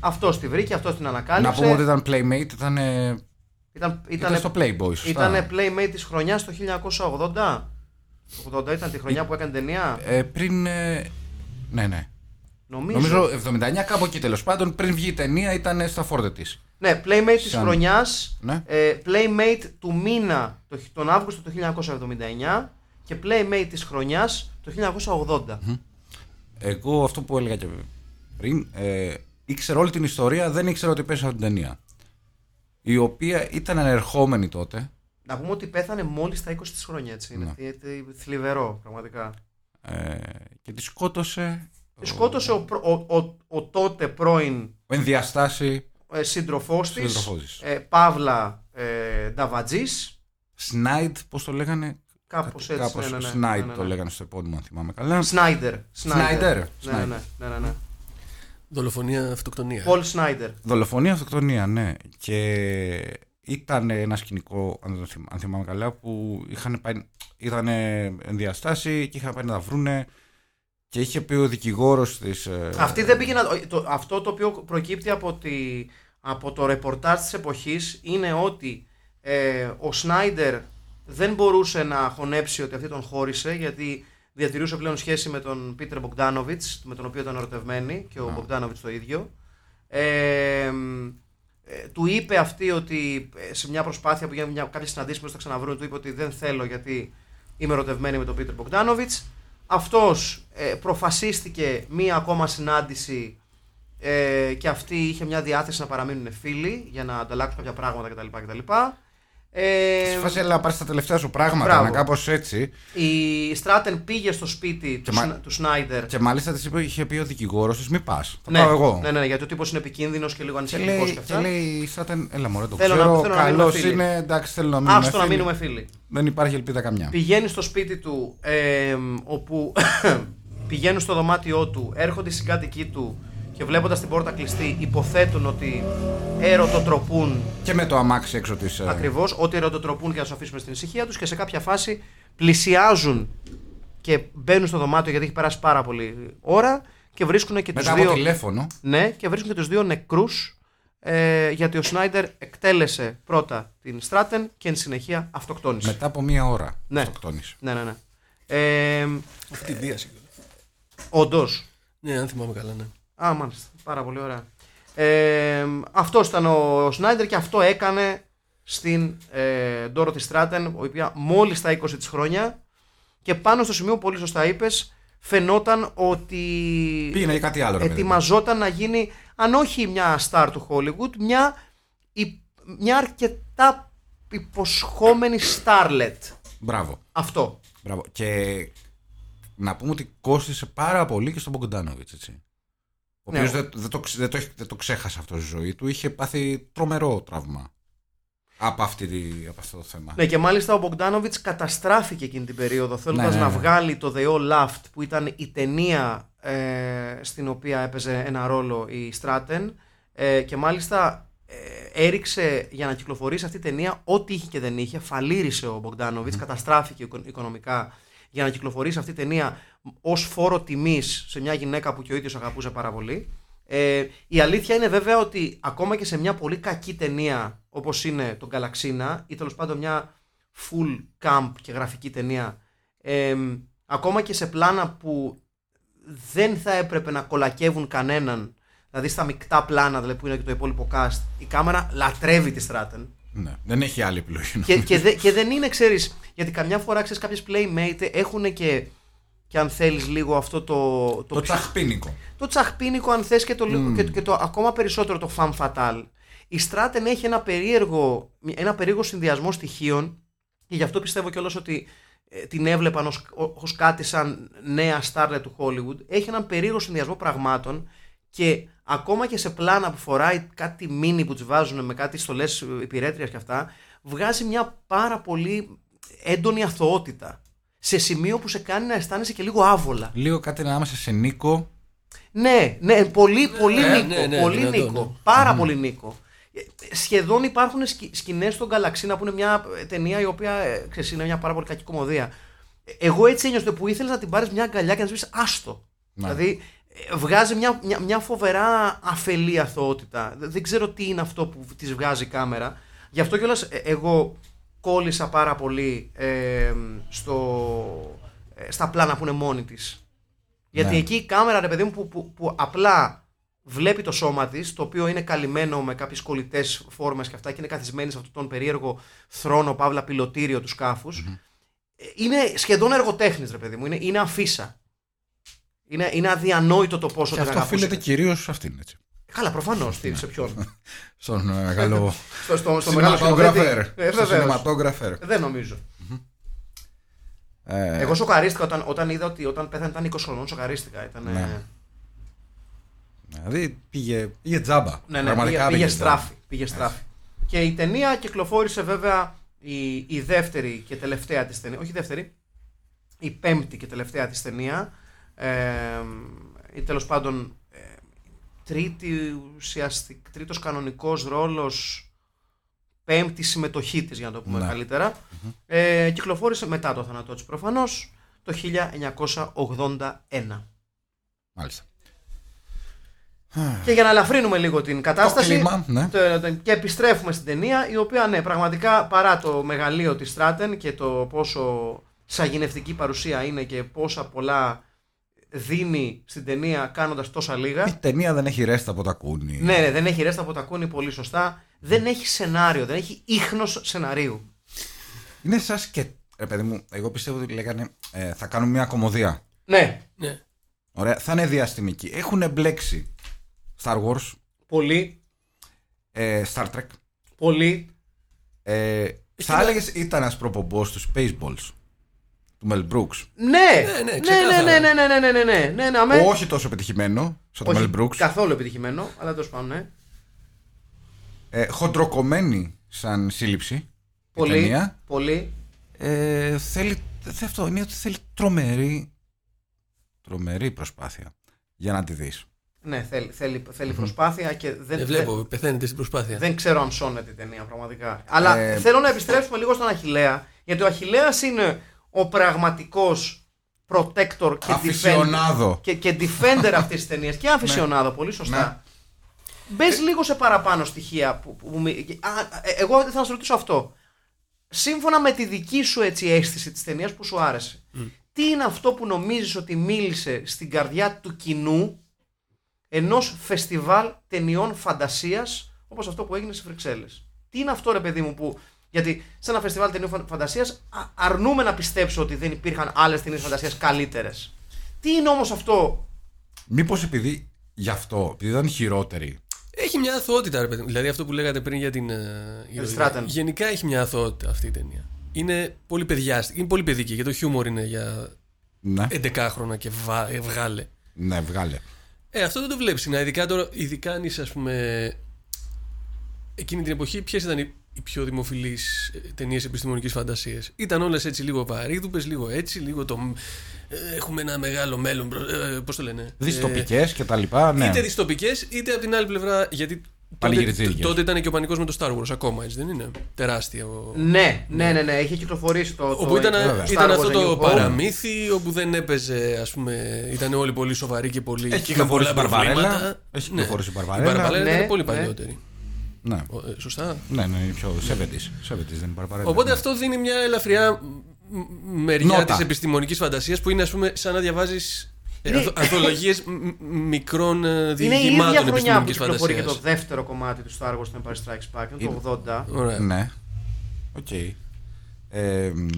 Αυτός τη βρήκε, αυτός την ανακάλυψε. Να πούμε ότι ήταν Playmate, ήταν, ε, Ήταν, ήταν στο Playboy. σωστά. Ήταν playmate της χρονιάς το 1980. Το 80 ήταν τη χρονιά που έκανε ταινία. Ε, πριν. ε, ναι, ναι. Νομίζω. Νομίζω 79, κάπου εκεί τέλος πάντων. Πριν βγει η ταινία ήταν στα φόρτε της. Ναι, playmate της Σαν- χρονιάς. Ναι. Ε, playmate του μήνα το, τον Αύγουστο του 1979. και Playmate της χρονιάς το 1980. Εγώ αυτό που έλεγα και πριν, ε, ήξερα όλη την ιστορία, δεν ήξερα ότι πέσει από την ταινία. Η οποία ήταν ανερχόμενη τότε. Να πούμε ότι πέθανε μόλις στα 20 της χρόνια, έτσι. Είναι Ναι. θε- θε- θλιβερό, πραγματικά. Ε, και τη σκότωσε Σκότωσε ο, προ- ο, ο, ο τότε πρώην ο ενδιαστάση ε, σύντροφός της, Σύντροφός της. ε, Παύλα ε, Νταβατζής, Σνάιντ, πώς το λέγανε; κάπως έτσι. Κάπως ναι, ναι, ναι, Σνάιντ ναι, ναι, το ναι. λέγανε στο επώνυμο, αν θυμάμαι καλά. Σνάιντερ. Σνάιντερ. Ναι, ναι, ναι, ναι, ναι, ναι. Δολοφονία, αυτοκτονία. Πολ Σνάιντερ. Δολοφονία, αυτοκτονία, ναι. Και ήταν ένα σκηνικό, αν, δεν θυμ- αν θυμάμαι καλά, που είχαν πάει, ήταν ενδιαστάσει και είχαν πάει να τα βρούνε και είχε πει ο δικηγόρος της... ε, Αυτή δεν πήγε να. Το, αυτό το οποίο προκύπτει από, τη, από το ρεπορτάζ της εποχής είναι ότι ε, ο Σνάιντερ δεν μπορούσε να χωνέψει ότι αυτή τον χώρισε γιατί διατηρούσε πλέον σχέση με τον Πίτερ Μπογκδάνοβιτς με τον οποίο ήταν ερωτευμένη και ο Μπογκδάνοβιτς το ίδιο. Ε, ε, του είπε αυτή ότι ε, σε μια προσπάθεια που έγινε μια, κάποιες συναντήσεις που θα ξαναβρούν του είπε ότι δεν θέλω γιατί είμαι ερωτευμένη με τον Πίτερ Μπογκδάνοβιτς αυτός ε, προφασίστηκε μία ακόμα συνάντηση ε, και αυτή είχε μια διάθεση να παραμείνουν φίλοι για να ανταλλάξουν κάποια πράγματα κτλ. κτλ. Ε, Σε φάση έλα να πάρεις τα τελευταία σου πράγματα, Μπράβο. να κάπως έτσι. η Στράτεν πήγε στο σπίτι του, μα- Σνα- του Σνάιντερ. Και μάλιστα της είπε, είχε πει ο δικηγόρος της, μη πας, θα ναι, πάω εγώ. ναι, ναι, ναι, γιατί ο τύπος είναι επικίνδυνος και λίγο Και ανησυχητικός λέει, και και αυτά. λέει Σάτεν, έλα μωρέ το Θέλω να- ξέρω, θέλω να μείνουμε καλός φίλοι. είναι, εντάξει θέλω να μείνουμε Άστο να φίλοι. μείνουμε φίλοι. Δεν υπάρχει ελπίδα καμιά. Πηγαίνει στο σπίτι του, ε, όπου πηγαίνουν στο δωμάτιό του, έρχονται οι συγκάτοικοι του και βλέποντας την πόρτα κλειστή, υποθέτουν ότι ερωτοτροπούν Και με το αμάξι έξω της... ε, Ακριβώς, ότι ερωτοτροπούν και να τους αφήσουμε στην ησυχία τους και σε κάποια φάση πλησιάζουν και μπαίνουν στο δωμάτιο γιατί έχει περάσει πάρα πολύ ώρα και βρίσκουν και τους Μετά από δύο. τηλέφωνο. Ναι, και βρίσκουν και τους δύο νεκρούς. Ε, γιατί ο Σνάιντερ εκτέλεσε πρώτα την Στράτεν και εν συνεχεία αυτοκτόνησε. Μετά από μία ώρα Ναι. αυτοκτόνησε. Ναι, ναι, ναι. Ε, Αυτή η βίαση. Όντως. Ναι, αν θυμάμαι καλά, ναι. Α, μάλιστα. Πάρα πολύ ωραία. Ε, αυτός ήταν ο, ο Σνάιντερ και αυτό έκανε στην ε, Ντόροθι Στράτεν, η οποία μόλις στα 20 της χρόνια και πάνω στο σημείο που πολύ σωστά είπες, φαινόταν ότι Πήγαινε για κάτι άλλο. ρε παιδί μου. ετοιμαζόταν να γίνει, αν όχι μια star του Hollywood, μια, η- μια αρκετά υποσχόμενη starlet. Μπράβο. Αυτό. Μπράβο. Και να πούμε ότι κόστησε πάρα πολύ και στον Μπογκοντάνοβιτ, έτσι. Ο Ναι. οποίο δεν, δεν, το, ξε- δεν, το, έχει- δεν το ξέχασε αυτό στη ζωή του. Είχε πάθει τρομερό τραύμα από, αυτή, τη- από αυτό το θέμα. Ναι, και μάλιστα ο Μπογκδάνοβιτ καταστράφηκε εκείνη την περίοδο θέλοντας Ναι, ναι, να ναι. βγάλει το The All Laughed που ήταν η ταινία ε, στην οποία έπαιζε ένα ρόλο η Στράτεν ε, και μάλιστα ε, έριξε για να κυκλοφορήσει αυτή η ταινία ό,τι είχε και δεν είχε. Φαλήρισε ο μπογκδανοβιτ καταστράφηκε οικο- οικονομικά για να κυκλοφορήσει αυτή η ταινία ως φόρο τιμής σε μια γυναίκα που και ο ίδιος αγαπούσε πάρα πολύ. Ε, η αλήθεια είναι βέβαια ότι ακόμα και σε μια πολύ κακή ταινία όπως είναι το Γκαλαξίνα ή τέλος πάντων μια full camp και γραφική ταινία, ε, ακόμα και σε πλάνα που δεν θα έπρεπε να κολακεύουν κανέναν, δηλαδή στα μεικτά πλάνα δηλαδή που είναι και το υπόλοιπο cast, η κάμερα λατρεύει τη Στράτεν. Ναι, δεν έχει άλλη επιλογή. και, και, δε- και δεν είναι, ξέρεις, γιατί καμιά φορά ξέρεις κάποιες playmate έχουν και, και αν θέλεις λίγο αυτό το... Το ψυχ- τσαχπίνικο. το τσαχπίνικο αν θες και το, λίγο- και, και το ακόμα περισσότερο το fan fatal. Η Stratton έχει ένα περίεργο, ένα περίεργο συνδυασμό στοιχείων και γι' αυτό πιστεύω κιόλας ότι ε, την έβλεπαν ως, ως κάτι σαν νέα starlet του Hollywood. Έχει έναν περίεργο συνδυασμό πραγμάτων και ακόμα και σε πλάνα που φοράει κάτι μίνι που τις βάζουν με κάτι στολές υπηρέτριας και αυτά, βγάζει μια πάρα πολύ έντονη αθωότητα. Σε σημείο που σε κάνει να αισθάνεσαι και λίγο άβολα. Λίγο κάτι ανάμεσα σε Νίκο. Ναι, ναι, πολύ, πολύ ναι, Νίκο. ναι, ναι, πολύ δυνατό, Νίκο. ναι. Πάρα πολύ Νίκο. Ε, Σχεδόν υπάρχουν σκη, σκηνές στον Καλαξίνα που είναι μια ε, ταινία η οποία ε, ξέρεις, είναι μια πάρα πολύ κακή κομμωδία. Ε, Εγώ έτσι ένιωσα που ήθελες να την πάρεις μια αγκαλιά και να της πεις άστο. Ναι. Δηλαδή ε, βγάζει μια, μια, μια φοβερά αφελή αθωότητα. Δεν- Δεν ξέρω τι είναι αυτό που της βγάζει η κάμερα. Γι' αυτό κιόλας ε, εγώ κόλλησα πάρα πολύ ε, στο, ε, στα πλάνα που είναι μόνη της. Γιατί Ναι. εκεί η κάμερα, ρε παιδί μου, που, που, που απλά βλέπει το σώμα της, το οποίο είναι καλυμμένο με κάποιες κολλητές φόρμες και αυτά και είναι καθισμένη σε αυτόν τον περίεργο θρόνο, παύλα πιλωτήριο τους σκαφου είναι σχεδόν εργοτέχνης ρε παιδί μου. Είναι, είναι αφίσα. Είναι, είναι αδιανόητο το πόσο Και την αυτό αγαπούσε. οφείλεται κυρίως σε αυτήν. Έτσι. Καλά, προφανώς. σε ποιον. Στον ε, μεγάλο. στο, στο, στο μεγάλο Σινεματόγραφερ. σκηνοθέτη. Ε, Στο βεβαίως. σινεματόγραφερ. Δεν νομίζω. Ε, Εγώ σοκαρίστηκα όταν, όταν είδα ότι όταν πέθανε ήταν 20 χρονών. Σοκαρίστηκα. Ήταν, Ναι. Δηλαδή πήγε, πήγε τζάμπα. Ναι, ναι, Πραγματικά πήγε, πήγε τζάμπα. στράφη. Πήγε στράφη. Και η ταινία κυκλοφόρησε βέβαια η, η δεύτερη και τελευταία της ταινία. Όχι η δεύτερη, η πέμπτη και τελευταία της ταινία. Ε, ή τέλος πάντων ε, τρίτη ουσιαστικ, τρίτος κανονικός ρόλος πέμπτη συμμετοχή της για να το πούμε Ναι. καλύτερα. Ε, κυκλοφόρησε μετά το θάνατό της προφανώς το 1981. Μάλιστα. Και για να ελαφρύνουμε λίγο την Το κατάσταση. κλίμα, ναι. το- το- και επιστρέφουμε στην ταινία, η οποία ναι, πραγματικά παρά το μεγαλείο της Στράτεν και το πόσο σαγηνευτική παρουσία είναι και πόσα πολλά δίνει στην ταινία κάνοντας τόσα Η λίγα. ταινία δεν έχει ρέστα από τα κούνη. Ναι, ναι, δεν έχει ρέστα από τα κούνη πολύ σωστά. Δεν έχει σενάριο, δεν έχει ίχνος σεναρίου. Είναι σαν και. Ρε παιδί μου, εγώ πιστεύω ότι λέγανε ε, θα κάνουν μια κομμωδία. Ναι, Ναι. Ωραία, θα είναι διαστημική. Έχουν μπλέξει Star Wars, πολύ, ε, Star Trek. πολύ. Ε, θα έλεγες ήταν ένας προπομπός του Spaceballs του Mel Brooks. Ναι, ναι, ναι, ναι, ξεκάθαρα. ναι, ναι, ναι, ναι, ναι, ναι, ναι, ναι, ναι, αμέ. Όχι τόσο πετυχημένο σαν το Όχι Mel Brooks. καθόλου επιτυχημένο, αλλά τέλο πάντων, ναι. Ε, χοντροκομμένη σαν σύλληψη. η Πολύ, ταινία. πολύ. Ε, θέλει, θε- αυτό είναι ότι θέλει τρομερή, τρομερή προσπάθεια για να τη δεις. Ναι, θέλει, θέλει, θέλει προσπάθεια και δεν, Δεν Ε, βλέπω, πεθαίνετε στην προσπάθεια. δεν ξέρω αν σώνεται η ταινία πραγματικά. Αλλά Ε, θέλω να επιστρέψουμε λίγο στον Αχηλέα, γιατί ο Αχηλέας είναι ο πραγματικός protector και defender, Αφισιονάδο. και, και defender αυτής της ταινίας και αφισιονάδο, πολύ σωστά. Ναι. Μπες λίγο σε παραπάνω στοιχεία που, που, που μη- Α, ε, εγώ θα σε ρωτήσω αυτό. Σύμφωνα με τη δική σου έτσι αίσθηση της ταινίας που σου άρεσε, τι είναι αυτό που νομίζεις ότι μίλησε στην καρδιά του κοινού ενός φεστιβάλ ταινιών φαντασίας όπως αυτό που έγινε στις Βρυξέλλες; Τι είναι αυτό ρε παιδί μου που... Γιατί σε ένα φεστιβάλ ταινιών φαν- φαντασίας α- αρνούμε να πιστέψω ότι δεν υπήρχαν άλλες ταινίες φαντασίας καλύτερες. Τι είναι όμως αυτό... Μήπως επειδή γι' αυτό, επειδή ήταν χειρότερη. Έχει μια αθωότητα, ρε παιδί. μου. Δηλαδή αυτό που λέγατε πριν για την. ε, ηρωίδα. Stratton. Γενικά έχει μια αθωότητα αυτή η ταινία. Είναι πολύ παιδιάστικη, είναι πολύ παιδική και το χιούμορ είναι για Ναι, 11χρονα και βα... ε, βγάλε. ναι βγάλε. Ε, αυτό δεν το βλέπεις συχνά. Ειδικά τώρα, ειδικά αν είσαι, ας πούμε. Εκείνη την εποχή, ποιες ήταν οι, οι πιο δημοφιλείς ταινίες επιστημονικής φαντασίας. Ήταν όλες έτσι λίγο βαρύδουπες, λίγο έτσι, λίγο το. ε, έχουμε ένα μεγάλο μέλλον. Ε, Πώς το λένε. Δυστοπικές και τα λοιπά, ναι. Είτε δυστοπικές, είτε από την άλλη πλευρά. Γιατί τότε, Πανηγυριτζίδικες. τότε ήταν και ο πανικός με το Star Wars ακόμα, έτσι δεν είναι; Τεράστιο. Ναι, ναι, ναι, ναι, είχε κυκλοφορήσει το... Όπου το- ήταν, Star ήταν Wars αυτό A το New Hope. παραμύθι όπου δεν έπαιζε, ας πούμε, ήταν όλοι πολύ σοβαροί και πολύ. Έχει και είχαν πολλά κυκλοφορήσει η Μπαρβαρέλα. προβλήματα. Έχει Ναι. κυκλοφορήσει η Η Μπαρβαρέλα. Μπαρβαρέλα Ναι, ήταν πολύ ναι. παλιότερη. Ναι, Ο- ε, Σωστά. ναι, ναι, είναι πιο 70s. 70s δεν είναι Μπαρμπαρέλα. Οπότε αυτό δίνει μια ελαφριά μ, μ, μεριά Νότα. της επιστημονικής φαντασίας που είναι, ας πούμε, σαν να διαβάζεις Είναι- ανθολογίες μικρών ε, Είναι η ίδια διηγημάτων χρονιά που επιστημονική κυκλοφορεί και το φαντασίας. δεύτερο κομμάτι του Star Wars του Empire Strikes Back, είναι το 80. Ωραία. Ναι. Οκ. Ε, μ,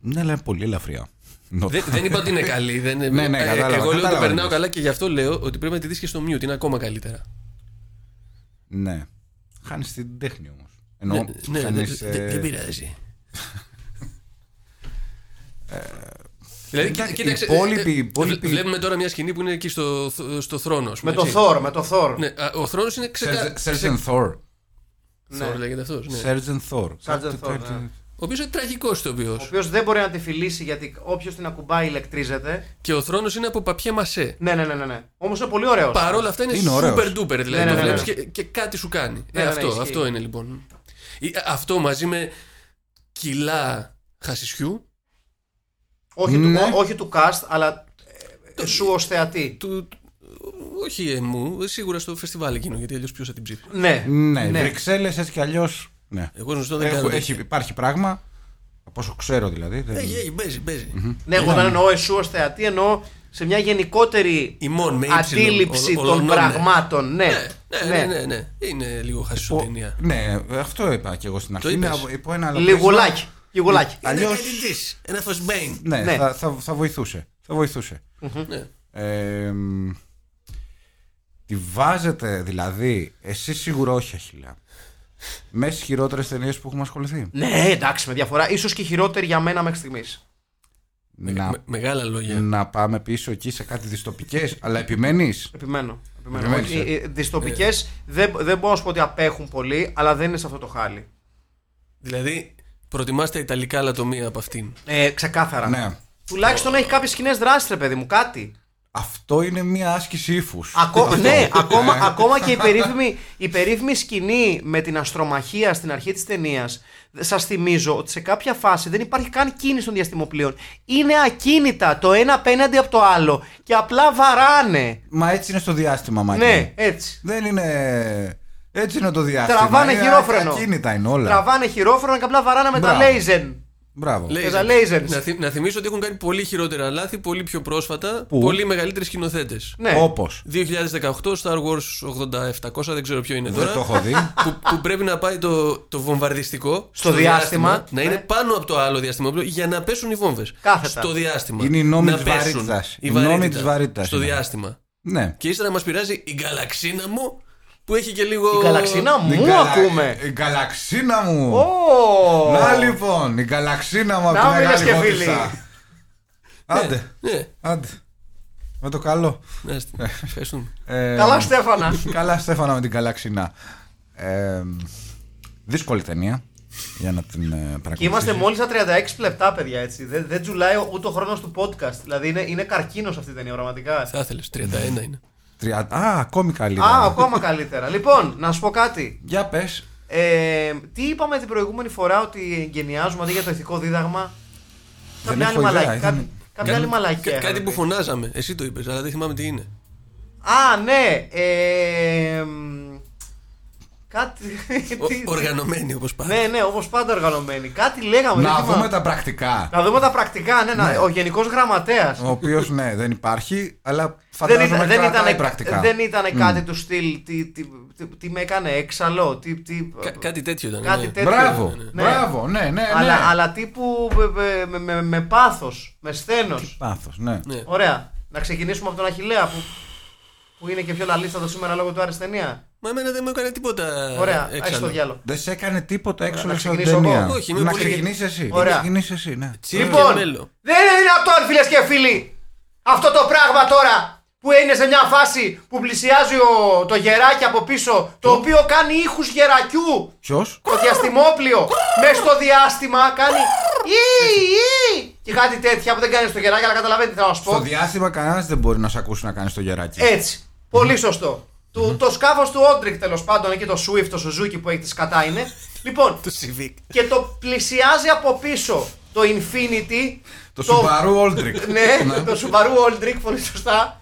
ναι, αλλά είναι πολύ ελαφριά. Νότα. Δεν, δεν είπα ότι είναι καλή. Δεν, Ναι, ναι, ε, κατάλαβα, Εγώ λέω ότι το κατάλαβα τι περνάω λες. καλά και γι' αυτό λέω ότι πρέπει να τη δεις και στο mute. Είναι ακόμα καλύτερα. Ναι. Χάνεις την τέχνη όμως. Ενώ ναι, χάνεις, δεν- δεν- ε, δεν πειράζει. Δηλαδή, εντάξει, κοίταξε, οι υπόλοιποι- ε, ε, οι υπόλοιποι- Βλέπουμε τώρα μια σκηνή που είναι εκεί στο, στο θρόνο. ας πούμε, Με το έτσι. Thor, με το Thor. Ναι, α, ο θρόνος είναι ξεκάθαρο. Sergeant Thor. Thor λέγεται αυτός. Ναι. Sergeant Thor. Sergeant Thor, ναι. Ο οποίος είναι τραγικός ηθοποιό. Ο οποίος δεν μπορεί να τη φιλήσει γιατί όποιος την ακουμπάει ηλεκτρίζεται. Και ο θρόνος είναι από παπιέ μασέ. Ναι, ναι, ναι, ναι. ναι. Όμως είναι πολύ ωραίος. Παρ' όλα αυτά είναι, Είναι ωραίος. super duper. Δηλαδή Ναι, ναι, το ναι, βλέπεις ναι. και, και κάτι σου κάνει. Ναι, ε, ναι, αυτό, ισχύει. αυτό είναι λοιπόν. Ή, Αυτό μαζί με κιλά χασισιού Όχι, Ναι. του, όχι του cast, αλλά ε, σου ως θεατή. του, όχι εμού, σίγουρα στο φεστιβάλ εκείνο, γιατί αλλιώς ποιος θα την ψήφει. Ναι, Ναι, Βρυξέλλες έτσι κι αλλιώς. Ναι. Εγώ γνωστό δεν Έχω- κάνω. έχει, τέτοια. υπάρχει πράγμα. Από όσο ξέρω δηλαδή. δεν- Έχει, έχει, παίζει, παίζει. Ναι, εγώ δεν εννοώ εσού ως θεατή, εννοώ σε μια γενικότερη Ημών με ύψιλον, αντίληψη ο- των ολονών, ναι. πραγμάτων. Ναι, Ναι, ναι, ναι, ναι. Είναι λίγο χασισοτενία. Ναι, αυτό είπα και εγώ στην αρχή. Το Είναι είπες. από- υπό ένα άλλο Λιγουλάκι. πρίσμα. Γιγουλάκι. Είναι Αλλιώς- κάτι της. Ένα φωσμπέιν. Ναι, Ναι. Θα, θα, θα βοηθούσε. Θα βοηθούσε. Ναι. Ε, μ, τη βάζετε δηλαδή, εσύ σίγουρα όχι Αχιλά. Με στι χειρότερες ταινίες που έχουμε ασχοληθεί. Ναι, εντάξει, με διαφορά. σω και χειρότερη για μένα μέχρι στιγμής. Να, Με- Μεγάλα λόγια. να πάμε πίσω εκεί σε κάτι δυστοπικές, αλλά επιμένεις; Επιμένω. επιμένω. Επιμένεις, Οι, ε. οι δυστοπικές δεν, δεν μπορώ να σου πω ότι απέχουν πολύ, αλλά δεν είναι σε αυτό το χάλι. Δηλαδή, προτιμάς τα ιταλικά λατομεία από αυτήν. Ε, ξεκάθαρα. Ναι. Τουλάχιστον έχει κάποιες κοινές δράσεις, ρε παιδί μου, κάτι. Αυτό είναι μια άσκηση ύφους. Ακό- ναι, ακόμα, ακόμα και η περίφημη, η περίφημη σκηνή με την αστρομαχία στην αρχή της ταινίας. Σας θυμίζω ότι σε κάποια φάση δεν υπάρχει καν κίνηση των διαστημοπλοίων. Είναι ακίνητα το ένα απέναντι από το άλλο και απλά βαράνε. Μα έτσι είναι στο διάστημα, Μάκη. Ναι, έτσι. Δεν είναι. Έτσι είναι το διάστημα. Τραβάνε είναι χειρόφρενο. Ακίνητα είναι όλα. Τραβάνε χειρόφρονα και απλά βαράνε με τα Μπράβο. λέιζεν. Μπράβο. Λέει- Και τα lasers. Να, θυ- να θυμίσω ότι έχουν κάνει πολύ χειρότερα λάθη, πολύ πιο πρόσφατα, Πού; πολύ μεγαλύτεροι σκηνοθέτες. Ναι. Όπως; 2018 Star Wars 8700, δεν ξέρω ποιο είναι Δεν τώρα. το έχω δει. που, που πρέπει να πάει το, το βομβαρδιστικό Στο διάστημα, να ναι. είναι πάνω από το άλλο διαστημόπλαιο για να πέσουν οι βόμβες. Κάθετα. Στο διάστημα. Είναι η νόμη Να της πέσουν. βαρύτητας. Η Η νόμη βαρύτητα. της βαρύτητας Στο είναι. διάστημα. Ναι. Και ύστερα μας πειράζει η γαλαξίνα μου που έχει και λίγο. Η γαλαξίνα μου Η καλα- ακούμε. Η γαλαξίνα μου. Ω! Να λοιπόν, η γαλαξίνα μου από Να, τη μίλες μεγάλη και φίλοι. Βότισσα. Άντε, Ναι, άντε. Με το καλό. να είστε. Ευχαριστούμε. Ε, Καλά, Στέφανα. Καλά, Στέφανα με την καλαξίνα. Ε, δύσκολη ταινία για να την ε, Και παρακολουθήσεις. είμαστε μόλις στα 36 λεπτά, παιδιά, έτσι. Δεν, δεν τζουλάει ούτε ο χρόνος του podcast. Δηλαδή είναι, είναι καρκίνος αυτή η ταινία, πραγματικά. Θα ήθελες. 31 είναι. Τρια- Α, ακόμη καλύτερα. Α, ακόμα καλύτερα. λοιπόν, να σου πω κάτι. Για πες. Ε, τι είπαμε την προηγούμενη φορά ότι εγκαινιάζουμε αντί για το ηθικό δίδαγμα. Δεν Κάποια άλλη έχω ιδέα, μαλακία. ήταν- Κάποια, κάποια άλλη μαλακία. Κα- κάτι είχαμε που πεις. φωνάζαμε. Εσύ το είπες, αλλά δεν θυμάμαι τι είναι. Α, ναι. Ε, μ, κάτι. Ο- τι- Οργανωμένοι όπως πάντα. Ναι, ναι, όπως πάντα οργανωμένοι. Κάτι λέγαμε. δεν Να θυμάμαι. δούμε τα πρακτικά. Να δούμε τα πρακτικά. Ναι, να- Ναι. ο Γενικός Γραμματέας. Ο οποίος ναι, δεν υπάρχει, αλλά Δεν, φαντάζομαι ήταν, δεν, κρατάει ήταν, πρακτικά. δεν ήταν κάτι του στυλ. Τι, τι, τι, τι με έκανε έξαλλο. Τι, τι, Κα- κάτι τέτοιο ήταν. κάτι ναι. τέτοιο. Μπράβο, Ναι. μπράβο, ναι, ναι, ναι. Αλλά, αλλά τύπου με, με, με, με πάθος, με σθένος. Πάθος, ναι. Ναι. Ωραία. Να ξεκινήσουμε από τον Αχηλέα που, που είναι και πιο λαλίστατο σήμερα λόγω του άρεσε ταινία. Μα εμένα δεν μου έκανε τίποτα. Ωραία, έξαλλο. έχεις το διάλογο. Δεν σε έκανε τίποτα έξω να από την ξεκινήσω ταινία. εγώ. Όχι, είμαι να πολύ- ξεκινήσεις εσύ. Ωραία. Να ξεκινήσεις εσύ, ναι. Τσίρ και Λοιπόν, μέλο. δεν είναι δυνατόν φίλες και φίλοι αυτό το πράγμα τώρα που είναι σε μια φάση που πλησιάζει ο, το γεράκι από πίσω το οποίο κάνει ήχους γερακιού Ποιος; το διαστημόπλιο μέσα στο διάστημα κάνει ή, ή, και κάτι τέτοια που δεν κάνει στο γεράκι αλλά καταλαβαίνετε τι θέλω να σου Στο πω διάστημα κανένας δεν μπορεί να σε ακούσει να κάνει το γεράκι. έτσι πολύ σωστό του, το σκάφος του Όντρικ τέλος πάντων εκεί το Swift το Suzuki που έχει τη σκατά είναι λοιπόν Το Civic. και το πλησιάζει από πίσω το Infinity το Subaru Oldrick. ναι, το Subaru Oldrick, πολύ σωστά.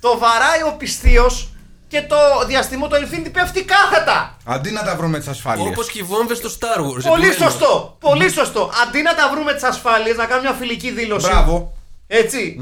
το βαράει ο πιστίος και το διαστημό το Infinity πέφτει κάθετα. Αντί να τα βρούμε τις ασφάλειες. Όπως και οι βόμβες στο Star Wars. Πολύ επιμένω. σωστό, πολύ σωστό. Αντί να τα βρούμε τις ασφάλειες, να κάνουμε μια φιλική δήλωση. Μπράβο. Έτσι.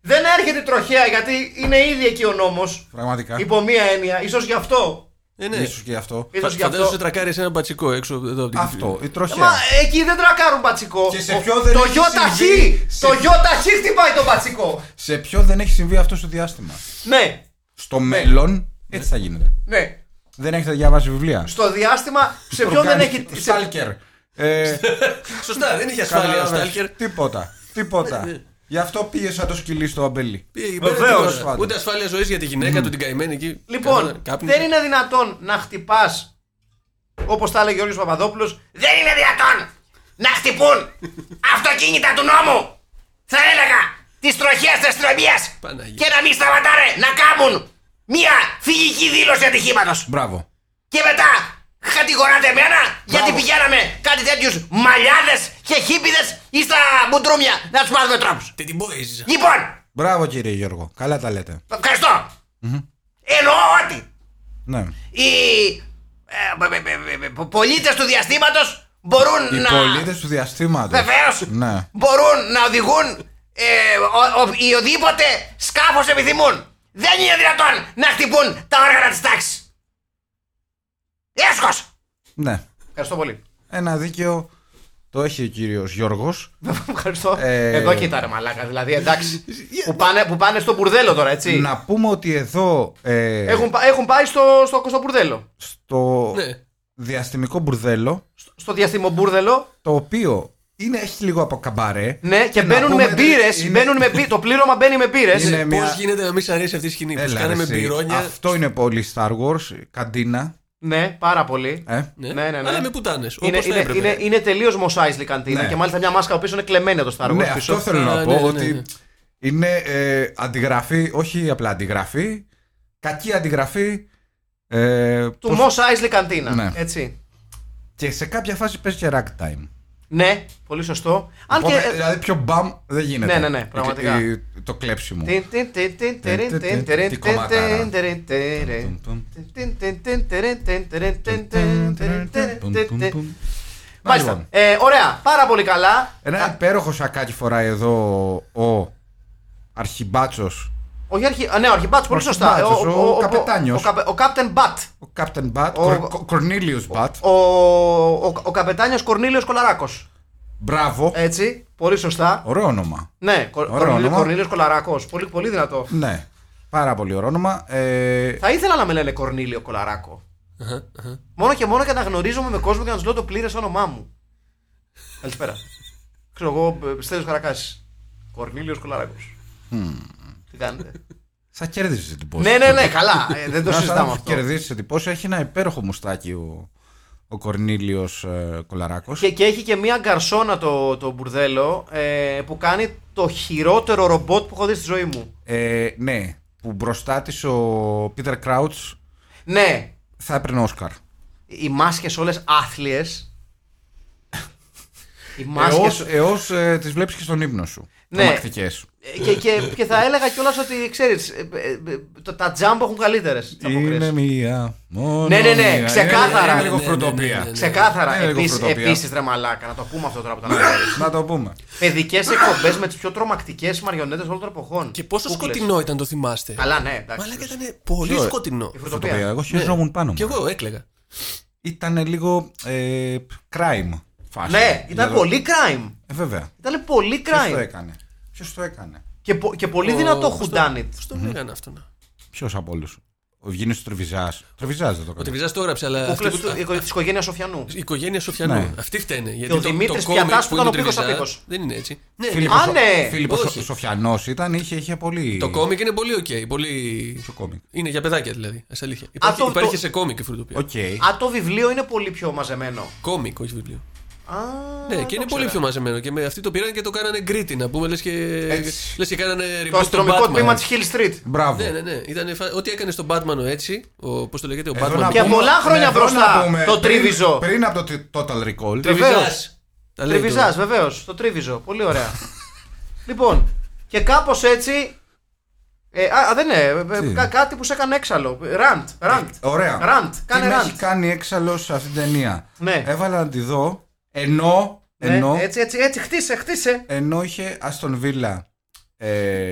Δεν έρχεται τροχέα γιατί είναι ήδη εκεί ο νόμος. Πραγματικά. Υπό μία έννοια, ίσως γι' αυτό. Ε, ναι. Ίσως και αυτό. Ίσως γι' Φαντάζομαι αυτό. σε τρακάρει ένα μπατσικό έξω εδώ από την Αυτό, η τροχιά. Μα εκεί δεν τρακάρουν μπατσικό. Και σε Ο- ποιο δεν το έχει ΙΧ, συμβεί, σε- το ΙΧ χτυπάει τον μπατσικό. Σε ποιο δεν έχει συμβεί αυτό στο διάστημα. Ναι, Στο μέλλον έτσι θα γίνεται. ναι. Δεν έχετε διαβάσει βιβλία. Στο διάστημα, σε ποιον δεν έχει. σε- Στάλκερ. Ε, Σωστά, δεν είχε ασφάλεια ο καταλάβες. Στάλκερ. Τίποτα. Τίποτα. Γι' αυτό πήγε σαν το σκυλί στο αμπέλι. Πήγε εκεί Βεβαίως. πέρα, Τέλος τίποτα. πάντων. Ούτε ασφάλεια ζωής για τη γυναίκα του την καημένη εκεί. Λοιπόν, Καθόταν, κάπνισε. δεν είναι δυνατόν να χτυπάς. Όπως τα έλεγε ο Γιώργος Παπαδόπουλος, δεν είναι δυνατόν να χτυπούν αυτοκίνητα του νόμου. Θα έλεγα τη τροχέα τη αστυνομία Παναγία. και να μην σταματάνε να κάνουν μία φυγική δήλωση ατυχήματος. Μπράβο. Και μετά κατηγοράτε εμένα γιατί πηγαίναμε κάτι τέτοιους μαλλιάδες και χίπιδες ή στα μπουντρούμια να τους μάθουμε τρόπους. Τι την boys. Λοιπόν, Μπράβο κύριε Γιώργο. Καλά τα λέτε. ευχαριστώ. Εννοώ ότι Ναι. οι ε, ε, ε, ε, ε, πολίτες του διαστήματος μπορούν Οι να... πολίτες του διαστήματος. Βεβαίως Ναι. μπορούν να οδηγούν ε, ο, ο, οι οδήποτε σκάφος επιθυμούν. Δεν είναι δυνατόν να χτυπούν τα όργανα της τάξης. Έσχος. Ναι. Ευχαριστώ πολύ. Ένα δίκαιο Το έχει ο κύριος Γιώργος. Ευχαριστώ. Ε, Εδώ κοίτα ρε μαλάκα. Δηλαδή εντάξει. που, πάνε, που πάνε στο μπουρδέλο τώρα, έτσι. Να πούμε ότι εδώ ε, Έχουν, πα- έχουν πάει στο, στο, στο μπουρδέλο. στο Ναι. διαστημικό μπουρδέλο, Στο, στο διαστημομπούρδελο. το οποίο είναι, έχει λίγο από καμπαρέ. Ναι, και να μπαίνουν πούμε, με μπύρες. είναι- Το πλήρωμα μπαίνει με μπύρες. Είναι μια- Πώς γίνεται να μην σ' αρέσει αυτή η σκηνή; Που Έλα, κάναμε ρε, εσύ. μπυρόνια; Αυτό είναι πολύ Star Wars, καντίνα. Ναι, πάρα πολύ. Ε; Ναι, Ναι, ναι, ναι. Αλλά με πουτάνες. Είναι, Όπως θα είναι, έπρεπε. είναι, είναι τελείως Mos καντίνα Ναι. και μάλιστα μια μάσκα που πίσω είναι κλεμμένο το Star Wars ναι, πίσω. αυτό θέλω να Α, πω. ναι, ναι, ότι ναι. είναι ε, αντιγραφή, όχι απλά αντιγραφή, κακή αντιγραφή. Ε, Του πώς- Mos Eisley καντίνα. Ναι. Έτσι. Και σε κάποια φάση παίζει και ragtime. Ναι, πολύ σωστό. Αν Οπότε, και. Δηλαδή πιο μπαμ δεν γίνεται. Ναι, ναι, ναι, πραγματικά. Η- η- Το κλέψιμο. Τιν, τιν, τιν, τιν, τιριν, τιν, τιριν, Τι τιν, κομματάρα. τιν, τιριν, τιριν. Τιν, τιν, τιν, τιριν, τιν, τιριν, τιν, τιν, τιριν, τιν, τιν, τιν. Μάλιστα. Λοιπόν. Ε, Ωραία, πάρα πολύ καλά. Ένα υπέροχο σακάκι φοράει εδώ ο αρχιμπάτσος Όχι, αρχι... α, ναι, ο Αρχιμπάτς, πολύ Ο σωστά. Αρχιμπάτσος, ο καπετάνιος. Ο, καπε- ο Captain Bat. ο Captain Bat, Ο- ο Κορνίλιος Bat. Ο, ο, ο καπετάνιος Κορνίλιος Κολαράκος. Μπράβο. Έτσι, πολύ σωστά. Ωραίο όνομα. Ναι, Κο- Ωραίο Κορνίλιο- όνομα. Κορνίλιος Κολαράκος. Πολύ, πολύ δυνατό. Ναι. Πάρα πολύ ωραίο όνομα. Ε, Θα ήθελα να με λένε Κορνίλιο Κολαράκο. Αχα, αχα. Μόνο και μόνο και να γνωρίζομαι με κόσμο και να τους λέω το πλήρες όνομά μου. Καλησπέρα. Ξέρω εγώ, ε, Στέλιος Καρακάση. Κορνίλιος Κολαράκος. Τι κάνετε; θα κερδίσει εντυπώσει. ναι, ναι, ναι, καλά. ε, δεν το συζητάμε αυτό. κερδίσει εντυπώσει. Έχει ένα υπέροχο μουστάκι ο, ο Κορνίλιος ε, Κολαράκος. Και, και έχει και μία γκαρσόνα το, το μπουρδέλο ε, που κάνει το χειρότερο ρομπότ που έχω δει στη ζωή μου. Ε, ναι, που μπροστά της ο Πίτερ Κράουτς Ναι, θα έπαιρνε Όσκαρ. οι μάσκες όλες άθλιες. Οι μάσκες... Έως, έως ε, τις βλέπεις και στον ύπνο σου. Ναι. Τρομακτικές. Ε, και, και, και θα έλεγα κιόλας ότι ξέρεις, ε, ε, ε, τα- τα jump έχουν καλύτερες Είναι μία. Μόνο Ναι, ναι, ναι, μία. ξεκάθαρα. Είναι, είναι λίγο Ναι, ναι, ναι, φροντοπία. ναι, ναι. Ξεκάθαρα. Είναι λίγο Επίσης, φρουτοπία. επίσης, ρε μαλάκα, να το πούμε αυτό τώρα που το αναφέρεις. Να το πούμε. Παιδικές εκπομπές με τις πιο τρομακτικές μαριονέτες όλων των εποχών. Και πόσο Κούκλες. σκοτεινό ήταν το θυμάστε. Καλά, ναι, εντάξει. Μαλάκα ήταν πολύ Ποιο, ε; σκοτεινό. Η Φρουτοπία. φρουτοπία. Εγώ χειριζόμουν πάνω Κι μου. εγώ έκλαιγα. Ήταν λίγο ε, crime φάση. Ναι, ήταν Για το- πολύ crime. Ε, βέβαια. Ήταν πολύ Ποιος το crime. Έκανε. Ποιος το έκανε. Και, πο- και πολύ δυνατό Πώς το- whodunit. Πώς τον έκανε αυτό να. Ποιος από όλους. Ο Ευγένιος του Τρεβιζάς. Τρεβιζάς δεν το Ο έκανε. Τριβιζά το έγραψε, αλλά. Κούκλες αυτοί του- που- η οικο- της οικογένειας Σοφιανού. Η οικογένεια Σοφιανού. Ναι. Αυτοί φταίνε. Γιατί ο το, Δημήτρης το κόμικ Πιατάς που που ήταν είναι ο Πίκος του Τριβιζά Απίκος. Δεν είναι έτσι. Ναι, Φίλιππος, Α, ναι. Φίλιππος Όχι. Σοφιανός ήταν, είχε, είχε πολύ... Το κόμικ είναι πολύ οκ. Πολύ... Ποιο κόμικ; Είναι για παιδάκια δηλαδή. Ας αλήθεια. Υπάρχει, το- υπάρχει το- σε κόμικ η φρουτοπία. Οκ. Α, το βιβλίο είναι πολύ πιο μαζεμένο. Κόμικ, όχι βιβλίο. Α, Ναι, το και είναι ξέρα. πολύ πιο μαζεμένο. Και με αυτοί το πήραν και το κάνανε γκρίτι, να πούμε. Λες και, Έτσι. λες και κάνανε reboot Το στον αστυνομικό Batman. τμήμα της Hill Street. Μπράβο. Ναι, ναι, ναι. Ήταν φα... Ό,τι έκανε στον Batman ο έτσι, ο, πώς το λέγεται, ο Εδώ Batman. να Και πούμε- πολλά χρόνια εδώ μπροστά, να πούμε, το πριν- τρίβιζο. Πριν από το Total Recall. Βεβαίως. Τα λέει Τριβιζάς, το- βεβαίως. Το τρίβιζο. Πολύ ωραία. λοιπόν, και κάπως έτσι. Ε, α, δεν είναι. ε, Τι; κα- κάτι που σε έκανε έξαλλο. Ραντ. Ραντ. Ωραία. Ραντ. Τι Κάνε με ραντ. έχει κάνει έξαλλος σε αυτήν την ταινία. Ναι. Έβαλα να τη δω ενώ, Ναι, ενώ, έτσι, έτσι, έτσι. Χτίσε, χτίσε. ενώ είχε Aston Villa ε,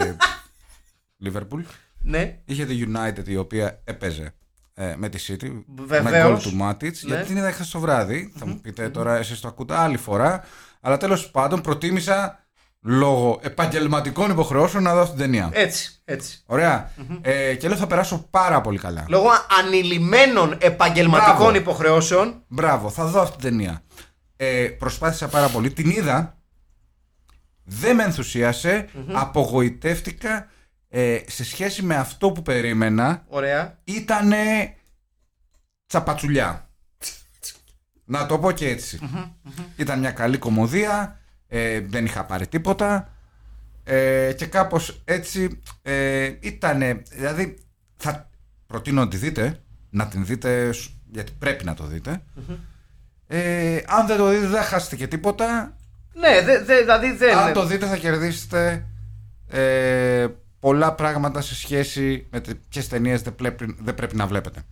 Liverpool. Ναι. Είχε τη United η οποία έπαιζε ε, με τη City. Με Βεβαίως. γκολ του Matic. Ναι. Γιατί την είδα χθες το βράδυ. Θα μου πείτε τώρα, εσείς το ακούτε άλλη φορά. Αλλά τέλος πάντων προτίμησα λόγω επαγγελματικών υποχρεώσεων να δω αυτή την ταινία. Έτσι, έτσι. Ωραία. Ε, και λέω θα περάσω πάρα πολύ καλά. Λόγω ανηλυμένων επαγγελματικών Μπράβο. υποχρεώσεων. Μπράβο, θα δω αυτή την ταινία. Ε, προσπάθησα πάρα πολύ. Την είδα. Δεν με ενθουσιασε Απογοητεύτηκα. Ε, σε σχέση με αυτό που περίμενα, Ωραία. ήτανε τσαπατσουλιά. Να το πω και ετσι Ήταν μια καλή κομμωδία, ε, δεν είχα πάρει τίποτα ε, και κάπως έτσι ε, ήτανε, δηλαδή θα προτείνω να τη δείτε, να την δείτε σ- γιατί πρέπει να το δείτε. Ε, αν δεν το δείτε δεν χάσετε και τίποτα. Ναι, δε, δε, δηλαδή δεν. Αν το δείτε θα κερδίσετε ε, πολλά πράγματα σε σχέση με ποιες ταινίες δεν, πρέπει- δεν πρέπει να βλέπετε.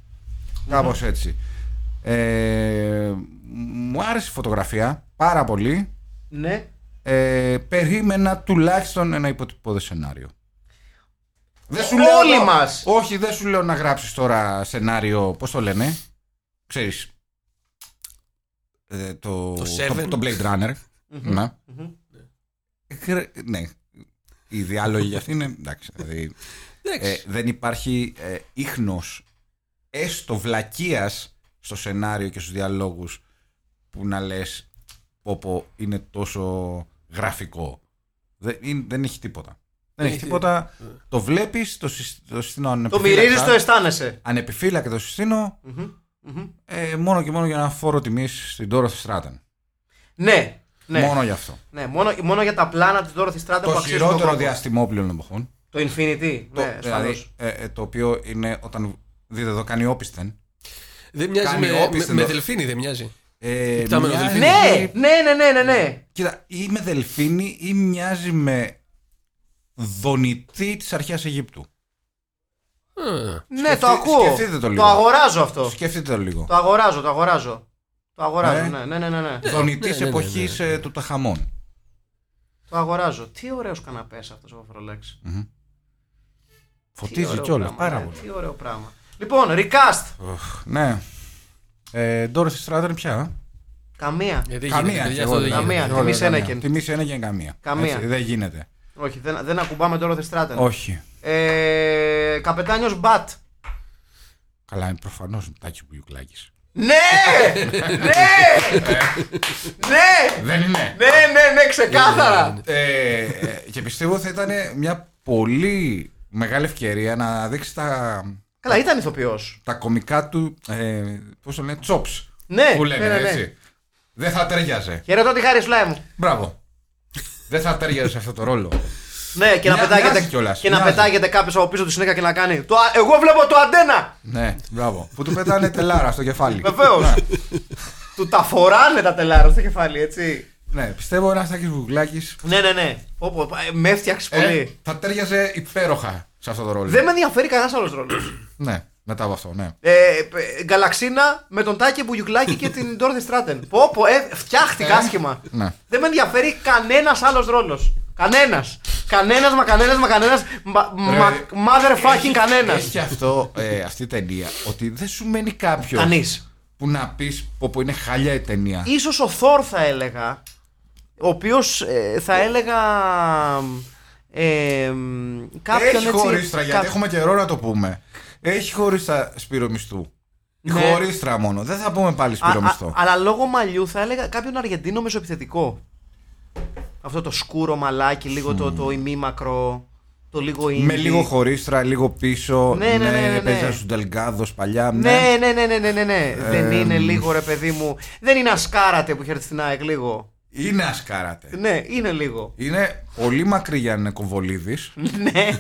Κάπως έτσι. Ε, μου άρεσε η φωτογραφία πάρα πολύ. Ναι. Ε, περίμενα τουλάχιστον ένα υποτυπώδες σενάριο. Δεν Όλοι εδώ- μας. Όχι, δεν σου λέω να γράψεις τώρα σενάριο, πώς το λένε, ξέρεις, ε, το, Το το, Seven. το Blade Runner. ναι. Ε, ναι. Οι διάλογοι για αυτή είναι εντάξει. Δηλαδή, Εντάξει. ε, δεν υπάρχει ε, ίχνος έστω βλακείας στο σενάριο και στους διαλόγους που να λες πω πω είναι τόσο γραφικό. Δεν, είναι- δεν έχει τίποτα. Δεν έχει Έχει- τίποτα. Το βλέπεις, το, συ- το συστήνω Το ανεπιφύλακτα. μυρίζει, το αισθάνεσαι. Ανεπιφύλακτα το συστήνω Μμμ, μμμ. ε, μόνο και μόνο για ένα φόρο τιμής στην Dorothy Stratton. Ναι, ναι. Μόνο γι' αυτό. ναι μόνο, μόνο για τα πλάνα της Dorothy Stratton που Το αξίζουν τον χειρότερο κόπο. διαστημόπλαιο των εποχών. Το Infinity. Το, ναι, δηλαδή, ασφαλώς. ε, ε, το οποίο είναι όταν δείτε εδώ κάνει όπισθεν. δεν μοιάζει κάνει με, με, όπισθεν με το- δελφίνη, δεν μοιάζει. Ε, Υπτάμενο μοιάζει- δελφίνι. Ναι, ναι, ναι, ναι, ναι, ναι. Κοίτα, ή με δελφίνι ή μοιάζει με δονητή της αρχαίας Αιγύπτου. Α, Ναι, το Σκεφτεί- ακούω. σκεφτείτε το λίγο. αγοράζω αυτό. Σκεφτείτε το λίγο. Το αγοράζω, το αγοράζω. Το αγοράζω, Ε; ναι, ναι, ναι, ναι, ναι. Δονητής Ναι, ναι, ναι, εποχής ε, του Ταχαμών. Το αγοράζω. Τι ωραίος καναπές αυτός ο Βαφρολέξ. Τι Φωτίζει ωραίο κιόλας. πράγμα, Πάρα ναι, πολύ. Τι ωραίο πράγμα. Λοιπόν, recast. Οχ, Ναι. Ε, Dorothy Stratton πια. γιατί Καμία. γίνεται, Καμία. παιδιά, κι αυτό εγώ δεν λέω. Καμία. γίνεται. Κι εγώ Τιμή λέω καμία. Σένεκεν. Τιμή Σένεκεν καμία. Καμία. Έτσι, δεν γίνεται. Όχι, δεν, δεν ακουμπάμε τώρα Stratton. Όχι. Ε, καπετάνιος Μπατ. Καλά, είναι προφανώς τάκι που γιουκλάκι. Ναι! ναι! ναι! Δεν είναι. Ναι, ναι, ναι, ξεκάθαρα. Ε, ε, και πιστεύω θα ήταν μια πολύ μεγάλη ευκαιρία να δείξει τα, Καλά, ήταν ηθοποιός. τα κομικά του. Ε, Πώς το λένε, chops. Ναι, που λένε ναι, ναι, ναι. έτσι. Δεν θα τέριαζε. Χαιρετώ τη χάρη σουλάι μου. Μπράβο. Δεν θα τέριαζε σε αυτό το ρόλο. Ναι, και να Μοιά- πετάγεται, μοιάζει κιόλας, και να μοιάζει. πετάγεται κάποιος από πίσω του συνέχεια και να κάνει. Το, α- εγώ βλέπω το αντένα! ναι, μπράβο. που του πετάνε τελάρα στο κεφάλι. Βεβαίως. του τα φοράνε τα τελάρα στο κεφάλι, έτσι. ναι, πιστεύω ένας τάκι γιουκλάκι. Ναι, ναι, ναι. Πω, πω, ε, με έφτιαξε πολύ. θα τέριαζε υπέροχα σε αυτό το ρόλο. Δεν με ενδιαφέρει κανένας άλλος ρόλος. Ναι, μετά από αυτό, ναι. ε, ε, γκαλαξίνα με τον Τάκη Μπουγιουκλάκη και την Ντόρθι Στράτεν. Πω, πω, ε, φτιάχτηκα Ε, άσχημα. ναι. Δεν με ενδιαφέρει κανένας άλλος ρόλος. Κανένας. Κανένας, μα κανένας, μα κανένας. Ρε, Motherfucking κανένας. Έχει αυτό, ε, αυτή η ταινία ότι δεν σου μένει κάποιος Κανείς. που να πεις πω, πω είναι χάλια η ταινία. Ίσως ο Θόρ θα έλεγα ο οποίος ε, θα έλεγα ε, κάποιον Έχει έτσι χωρίστρα, γιατί κά- έχουμε καιρό να το πούμε. Έχει χωρίστρα Σπύρο Μισθού. Ναι. Χωρίστρα μόνο. Δεν θα πούμε πάλι Α- Σπύρο α- Μισθό. αλλά λόγω μαλλιού θα έλεγα κάποιον Αργεντίνο μεσοεπιθετικό αυτό το σκούρο μαλάκι λίγο το, το ημίμακρο το λίγο indie. Με λίγο χωρίστρα, λίγο πίσω. Ναι, ναι, ναι, ναι, ναι. Παίζανε στους Ντελγκάδος παλιά. ναι, ναι, ναι, ναι, ναι, ναι, ναι. δεν Ε, είναι μ. λίγο ρε παιδί μου δεν είναι ασκάρατε που είχε στην ΑΕΚ λίγο Είναι ασκάρατε. ναι είναι λίγο Είναι πολύ μακρύ για να είναι Κομβολίδης. ναι,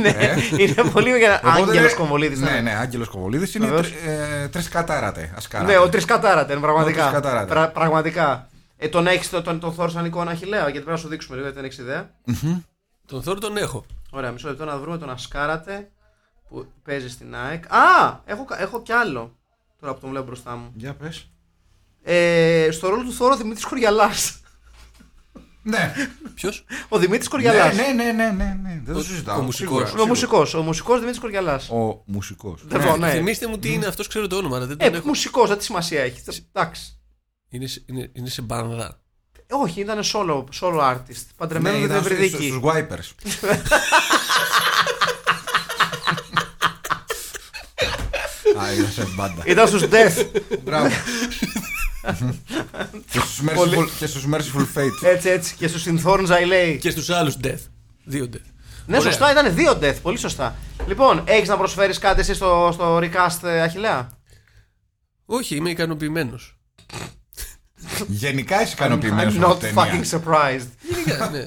ναι. είναι πολύ για Ε. Οπότε Άγγελος είναι- Κομβολίδης Ναι, ναι, Άγγελος Κομβολίδης είναι Βεβαίως. τρι- ε, τρισκατάρατε. Ασκάρατε. Ναι, ο Τρισκατάρατε, είναι πραγματικά. Ο Τρισκατάρατε. Πρα- πραγματικά. Ε, τον έχεις τον, τον, τον Θόρ σαν εικόνα Αχηλέα, γιατί πρέπει να σου δείξουμε λίγο, γιατί δεν έχεις ιδέα. Τον Θόρ τον έχω. Ωραία, μισό λεπτό να βρούμε τον Ασκάρατε που παίζει στην ΑΕΚ. Α! Έχω, κα- έχω κι άλλο. Τώρα που τον βλέπω μπροστά μου. Για πες. Ε, στο ρόλο του Θόρ ο Δημήτρης Κοριαλά. Ναι. Ποιος; Ο Δημήτρης Κοριαλά. Ναι, ναι, ναι, ναι, ναι, ναι. Δεν το Ο- συζητάω. ο μουσικός. σίγουρα, Ο μουσικός. Ο μουσικός Δημήτρης Κοριαλά. Ο μουσικός. Λοιπόν, ναι. Θυμήστε μου τι είναι αυτός, ξέρω το όνομα, αλλά δεν τον Ε, έχω. μουσικός, δεν τι σημασία έχει. Εντάξει. Είναι, σε- είναι, είναι σε μπάνδα. Όχι, ήταν solo, solo artist. Παντρεμένο Ναι, με την ήταν στους- Ευρυδίκη. στους wipers. Α, ήταν σε μπάντα. Ήταν στους Death. Μπράβο. Και στους merciful- Και στους merciful fate. έτσι, έτσι. Και στους Synthorn Zylei. Και στους άλλους Death. Δύο Death. Ναι, Ωραία. σωστά, ήταν δύο death. Πολύ σωστά. Λοιπόν, έχεις να προσφέρεις κάτι εσύ στο, στο recast ε, Αχηλέα; Όχι, είμαι ικανοποιημένος. Γενικά είσαι ικανοποιημένος I'm με not αυτή την ταινία. fucking surprised. ναι.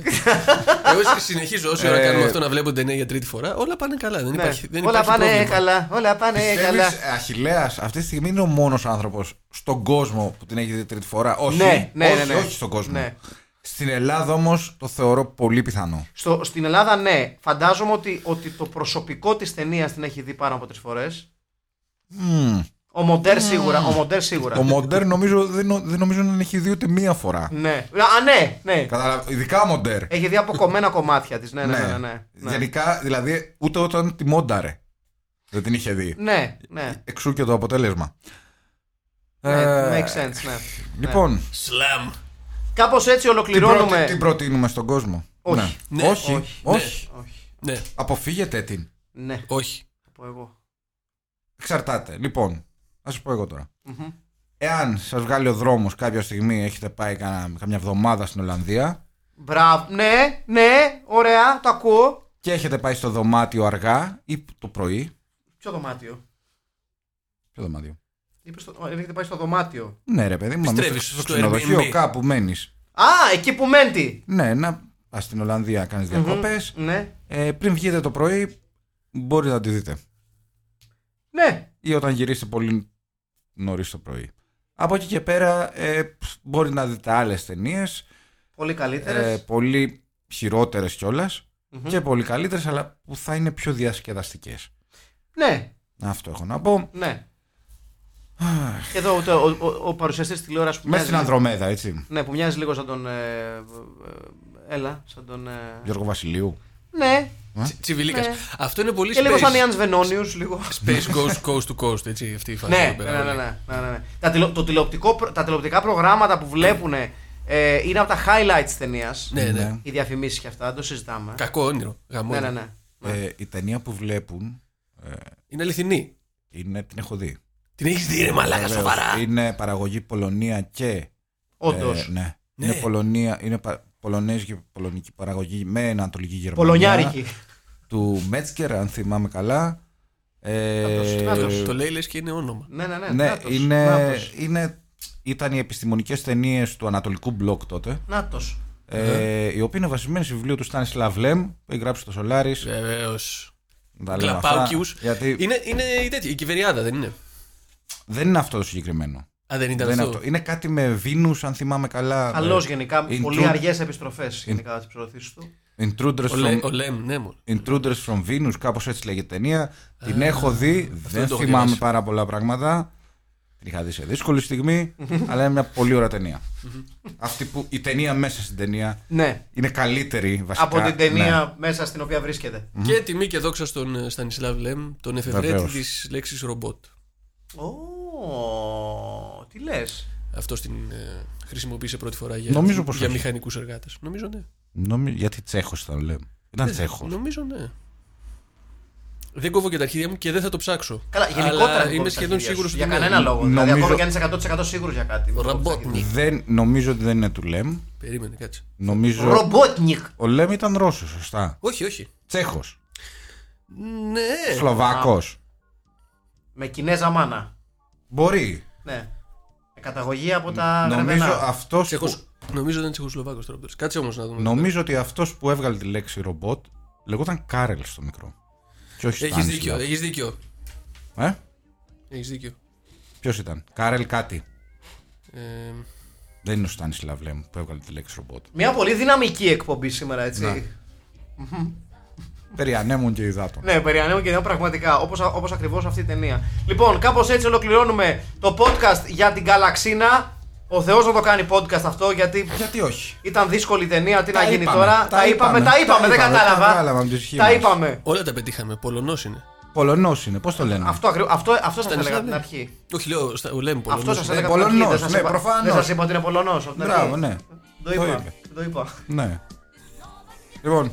Εγώ συνεχίζω όση ώρα Ε, κάνουμε αυτό να βλέπω ταινία για τρίτη φορά. Όλα πάνε καλά. Δεν Ναι. υπάρχει, δεν όλα υπάρχει πάνε πρόβλημα. καλά. Όλα πάνε καλά. Πιστεύεις, ε, Αχιλλέας αυτή τη στιγμή είναι ο μόνος άνθρωπος στον κόσμο που την έχει δει τρίτη φορά; Όχι, Ναι, ναι, όχι, ναι, ναι. όχι στον κόσμο. Ναι. Στην Ελλάδα όμως το θεωρώ πολύ πιθανό. Στο, στην Ελλάδα, ναι. Φαντάζομαι ότι, ότι το προσωπικό της ταινίας την έχει δει πάνω από τρεις φορές. Μμμ. Ο Μοντέρ σίγουρα. Ο Μοντέρ σίγουρα. Ο Μοντέρ νομίζω, δεν, νο- δεν νομίζω να έχει δει ούτε μία φορά. Ναι. Α, ναι, ναι. Κατάλαβα, ειδικά ο Μοντέρ. Έχει δει αποκομμένα κομμάτια της. Ναι, ναι, ναι. ναι, ναι. ναι. Γενικά, δηλαδή, ούτε όταν τη μόνταρε δεν την είχε δει. Ναι, ναι. Εξού και το αποτέλεσμα. Ναι, Ε, makes sense, ναι. Λοιπόν, Σλαμ. Κάπως έτσι τι, ολοκληρώνουμε. προτι- τι προτείνουμε στον κόσμο. Όχι. Ναι. Ναι, όχι, όχι, όχι. Όχι. Ναι, Αποφύγετε την. Ναι, όχι. θα πω εγώ. Εξαρτάται. Λοιπόν, θα σου πω εγώ τώρα. Εάν σας βγάλει ο δρόμος κάποια στιγμή, έχετε πάει κάνα- καμιά εβδομάδα στην Ολλανδία Μπράβο. Ναι, ναι, ωραία, το ακούω. και έχετε πάει στο δωμάτιο αργά ή το πρωί. Ποιο δωμάτιο; Ποιο δωμάτιο; Είπες το... Έχετε πάει στο δωμάτιο. Ναι, ρε παιδί μου, να Επιστρέφεις στο στο ξενοδοχείο Airbnb. κάπου μένεις. Α, εκεί που μένει. Ναι, να πας στην Ολλανδία, κάνεις διακοπές. Ναι. Ε, πριν βγείτε το πρωί, μπορείτε να τη δείτε. Ναι. Ή όταν γυρίσετε πολύ νωρίς το πρωί. Από εκεί και πέρα, ε, μπορεί να δείτε άλλες ταινίες. Πολύ καλύτερες. Ε, πολύ χειρότερες κιόλας. Και πολύ καλύτερες, αλλά που θα είναι πιο διασκεδαστικές. Ναι, Αυτό έχω να πω. ναι. Και εδώ το- ο, ο, ο παρουσιαστής τηλεόρασης που Μέσα μοιάζει, στην Ανδρομέδα, έτσι. ναι, που μοιάζει λίγο σαν τον. Ε, ε, ε, έλα, σαν τον. Ε, Γιώργο Βασιλείου. ναι, Τσιβιλίκας. Ναι. Αυτό είναι πολύ και λίγο σαν space. Ιάννη Βενόνιου, λίγο. Space goes coast to coast, έτσι, αυτή η φάση. ναι, εδώ ναι, πέρα, ναι, όλοι. ναι, ναι, ναι, ναι. Τα, τηλεο- το τηλεοπτικό, προ- τα τηλεοπτικά προγράμματα που βλέπουν ε, είναι από τα highlights τη ταινίας. Ναι, ναι. Οι διαφημίσεις και αυτά, δεν το συζητάμε. Κακό όνειρο. Γαμό. Ναι, ναι, ναι. Ε, η ταινία που βλέπουν Είναι αληθινή. είναι, την έχω δει. Την έχεις δει, ρε μαλάκα, Βεβαίως. σοβαρά. Είναι παραγωγή Πολωνία και. Όντως. ε, ναι. Ναι. Είναι Πολωνία, είναι πα, πολωνέζικη πολωνική παραγωγή με Ανατολική Γερμανία. Πολωνιάρικη. Του Μέτσκερ, αν θυμάμαι καλά. Ε, Νάτος, νάτος. Το λέει λες και είναι όνομα. Ναι, ναι, ναι. ναι, νάτος, είναι, νάτος. είναι, ήταν οι επιστημονικές ταινίες του Ανατολικού Μπλοκ τότε. Νάτος. Ε, η οποία είναι βασισμένη σε βιβλίο του Στάνισλαβ Λεμ που έχει γράψει το Σολάρη. Βεβαίως. Τα λέμε αυτά, Κλαπάουκιου. Γιατί Είναι, είναι η τέτοια, η κυβεριάδα, δεν είναι; δεν είναι αυτό το συγκεκριμένο. Α, δεν ήταν Δεν είναι, αυτό. αυτό. είναι κάτι με Βίνους, αν θυμάμαι καλά. Καλός Ε, γενικά. Intrude- Πολύ αργές επιστροφές γενικά τι προωθήσει του. Intruders, Ο, Λε- from, ο Λέμ, ναι, μόνο. Intruders from Venus, κάπως έτσι λέγεται η ταινία. Την έχω δει, δεν δεν το έχω θυμάμαι διαβάσει. πάρα πολλά πράγματα. Την είχα δει σε δύσκολη στιγμή, αλλά είναι μια πολύ ωραία ταινία. Αυτή που η ταινία μέσα στην ταινία Ναι. είναι καλύτερη βασικά. Από την ταινία Ναι. μέσα στην οποία βρίσκεται. Και τιμή και δόξα στον ε, Στανισλάβ Λέμ, τον εφευρέτη Βεβαίως. της λέξης ρομπότ. Ω, τι λες; Αυτό την ε, χρησιμοποίησε πρώτη φορά για, Νομίζω πως για όχι. μηχανικούς εργάτες. Νομίζω ναι. Νομι- Γιατί Τσέχος ήταν, λέμε. Ήταν Τσέχος. Νομίζω ναι. Δεν κόβω και τα αρχίδια μου και δεν θα το ψάξω. Καλά, Αλλά γενικότερα δεν είμαι κόβεις τα σχεδόν χέρια σίγουρος σου. ότι Για ναι. κανένα λόγο. Δηλαδή, Νομίζω- ακόμα και αν είσαι 100% σίγουρος για κάτι. μην κόβεις τα Ρομπότνικ. χέρια. Δεν, νομίζω ότι δεν είναι του Λεμ. Περίμενε, κάτσε. Νομίζω. Ρομπότνικ. Ο Λεμ ήταν Ρώσος, σωστά. Όχι, όχι. Τσέχος. Ναι. Σλοβάκος. Με Κινέζα μάνα. Μπορεί. Ναι. Με καταγωγή από τα Νομίζω Γρεβενά. αυτός. Τσεχος... Νομίζω δεν είναι Τσεχοσλοβάκος τώρα. που το λες. Κάτσε όμως να δούμε. Νομίζω ότι αυτός που έβγαλε τη λέξη ρομπότ λεγόταν Κάρελ στο μικρό. Και όχι Έχεις Στάνισλαβ. δίκιο, έχεις δίκιο. Ε; Έχεις δίκιο. Ποιος ήταν; Κάρελ κάτι. Ε, Δεν είναι ο Στάνισλαβ Λέμ που έβγαλε τη λέξη ρομπότ. Μια πολύ δυναμική εκπομπή σήμερα, έτσι. Ναι. Περί ανέμων και υδάτων. Ναι, περί ανέμου και νέων πραγματικά. Όπως όπως ακριβώς αυτή η ταινία. Λοιπόν, κάπως έτσι ολοκληρώνουμε το podcast για την Καλαξίνα. Ο Θεός να το κάνει podcast αυτό γιατί Γιατί όχι; ήταν δύσκολη ταινία. Τι Τα να γίνει είπαμε, τώρα. τα Τα είπαμε, είπαμε, τα είπαμε, τα δεν είπαμε, κατάλαβα. τα βγάλαμε από τη ισχύ Τα μας. είπαμε. όλα τα πετύχαμε. Πολωνός είναι. Πολωνός είναι, πώς το λένε; Αυτό, ακριβ- αυτό, αυτό σας έλεγα Στανισλάβ από την Λέμ. αρχή. Όχι, λέω, στα- ο Λέμ Πολωνός. Αυτό σας Ναι, έλεγα από την αρχή. Πολωνός, Δεν σας ναι, είπα- προφανώς. Δεν σας είπα ότι είναι Πολωνός. από την αρχή. Μπράβο, ναι. Το Το είπα. είπε. Το είπα. Ναι. Λοιπόν,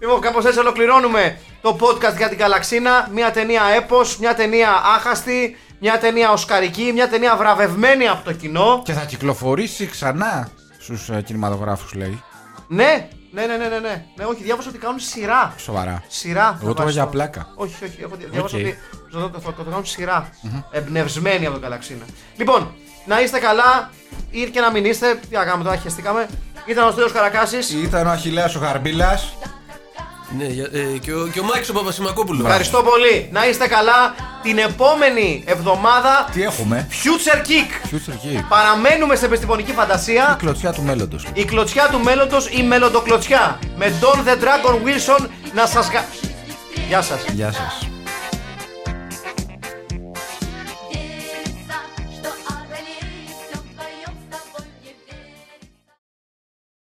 Λοιπόν, κάπως έτσι ολοκληρώνουμε το podcast για την Γκαλαξίνα. Μια ταινία έπος, μια ταινία άχαστη, μια ταινία οσκαρική, μια ταινία βραβευμένη από το κοινό. και θα κυκλοφορήσει ξανά στους ε, κινηματογράφους, λέει. Ναι, ναι, ναι, ναι, ναι, ναι. ναι όχι, διάβασα ότι κάνουν σειρά. Σοβαρά. Σειρά. θα Εγώ το βάζει για το- πλάκα. Όχι, όχι, έχω δι- διάβασα Οκ. ότι θα το, θα το κάνουν σειρά. Εμπνευσμένοι από τον Γκαλαξίνα. Λοιπόν, να είστε καλά ή και να μην είστε. Τι να κάνουμε τώρα, χαιστήκαμε. Ήταν ο Στέλιος Καρακάσης. Ήταν ο Αχιλέας ο Χαρμπίλας. Ναι, για- ε, και ο, και ο Μάκης ο Παπασημακόπουλος. Ευχαριστώ πολύ. Να είστε καλά. Την επόμενη εβδομάδα Τι έχουμε; Future Kick. Future Key. Παραμένουμε σε επιστημονική Η φαντασία. κλωτσιά του μέλλοντος. Η κλωτσιά του μέλλοντος, η μελλοντοκλωτσιά. Με Don the Dragon Wilson να σας γα... Γεια σας. Γεια σας.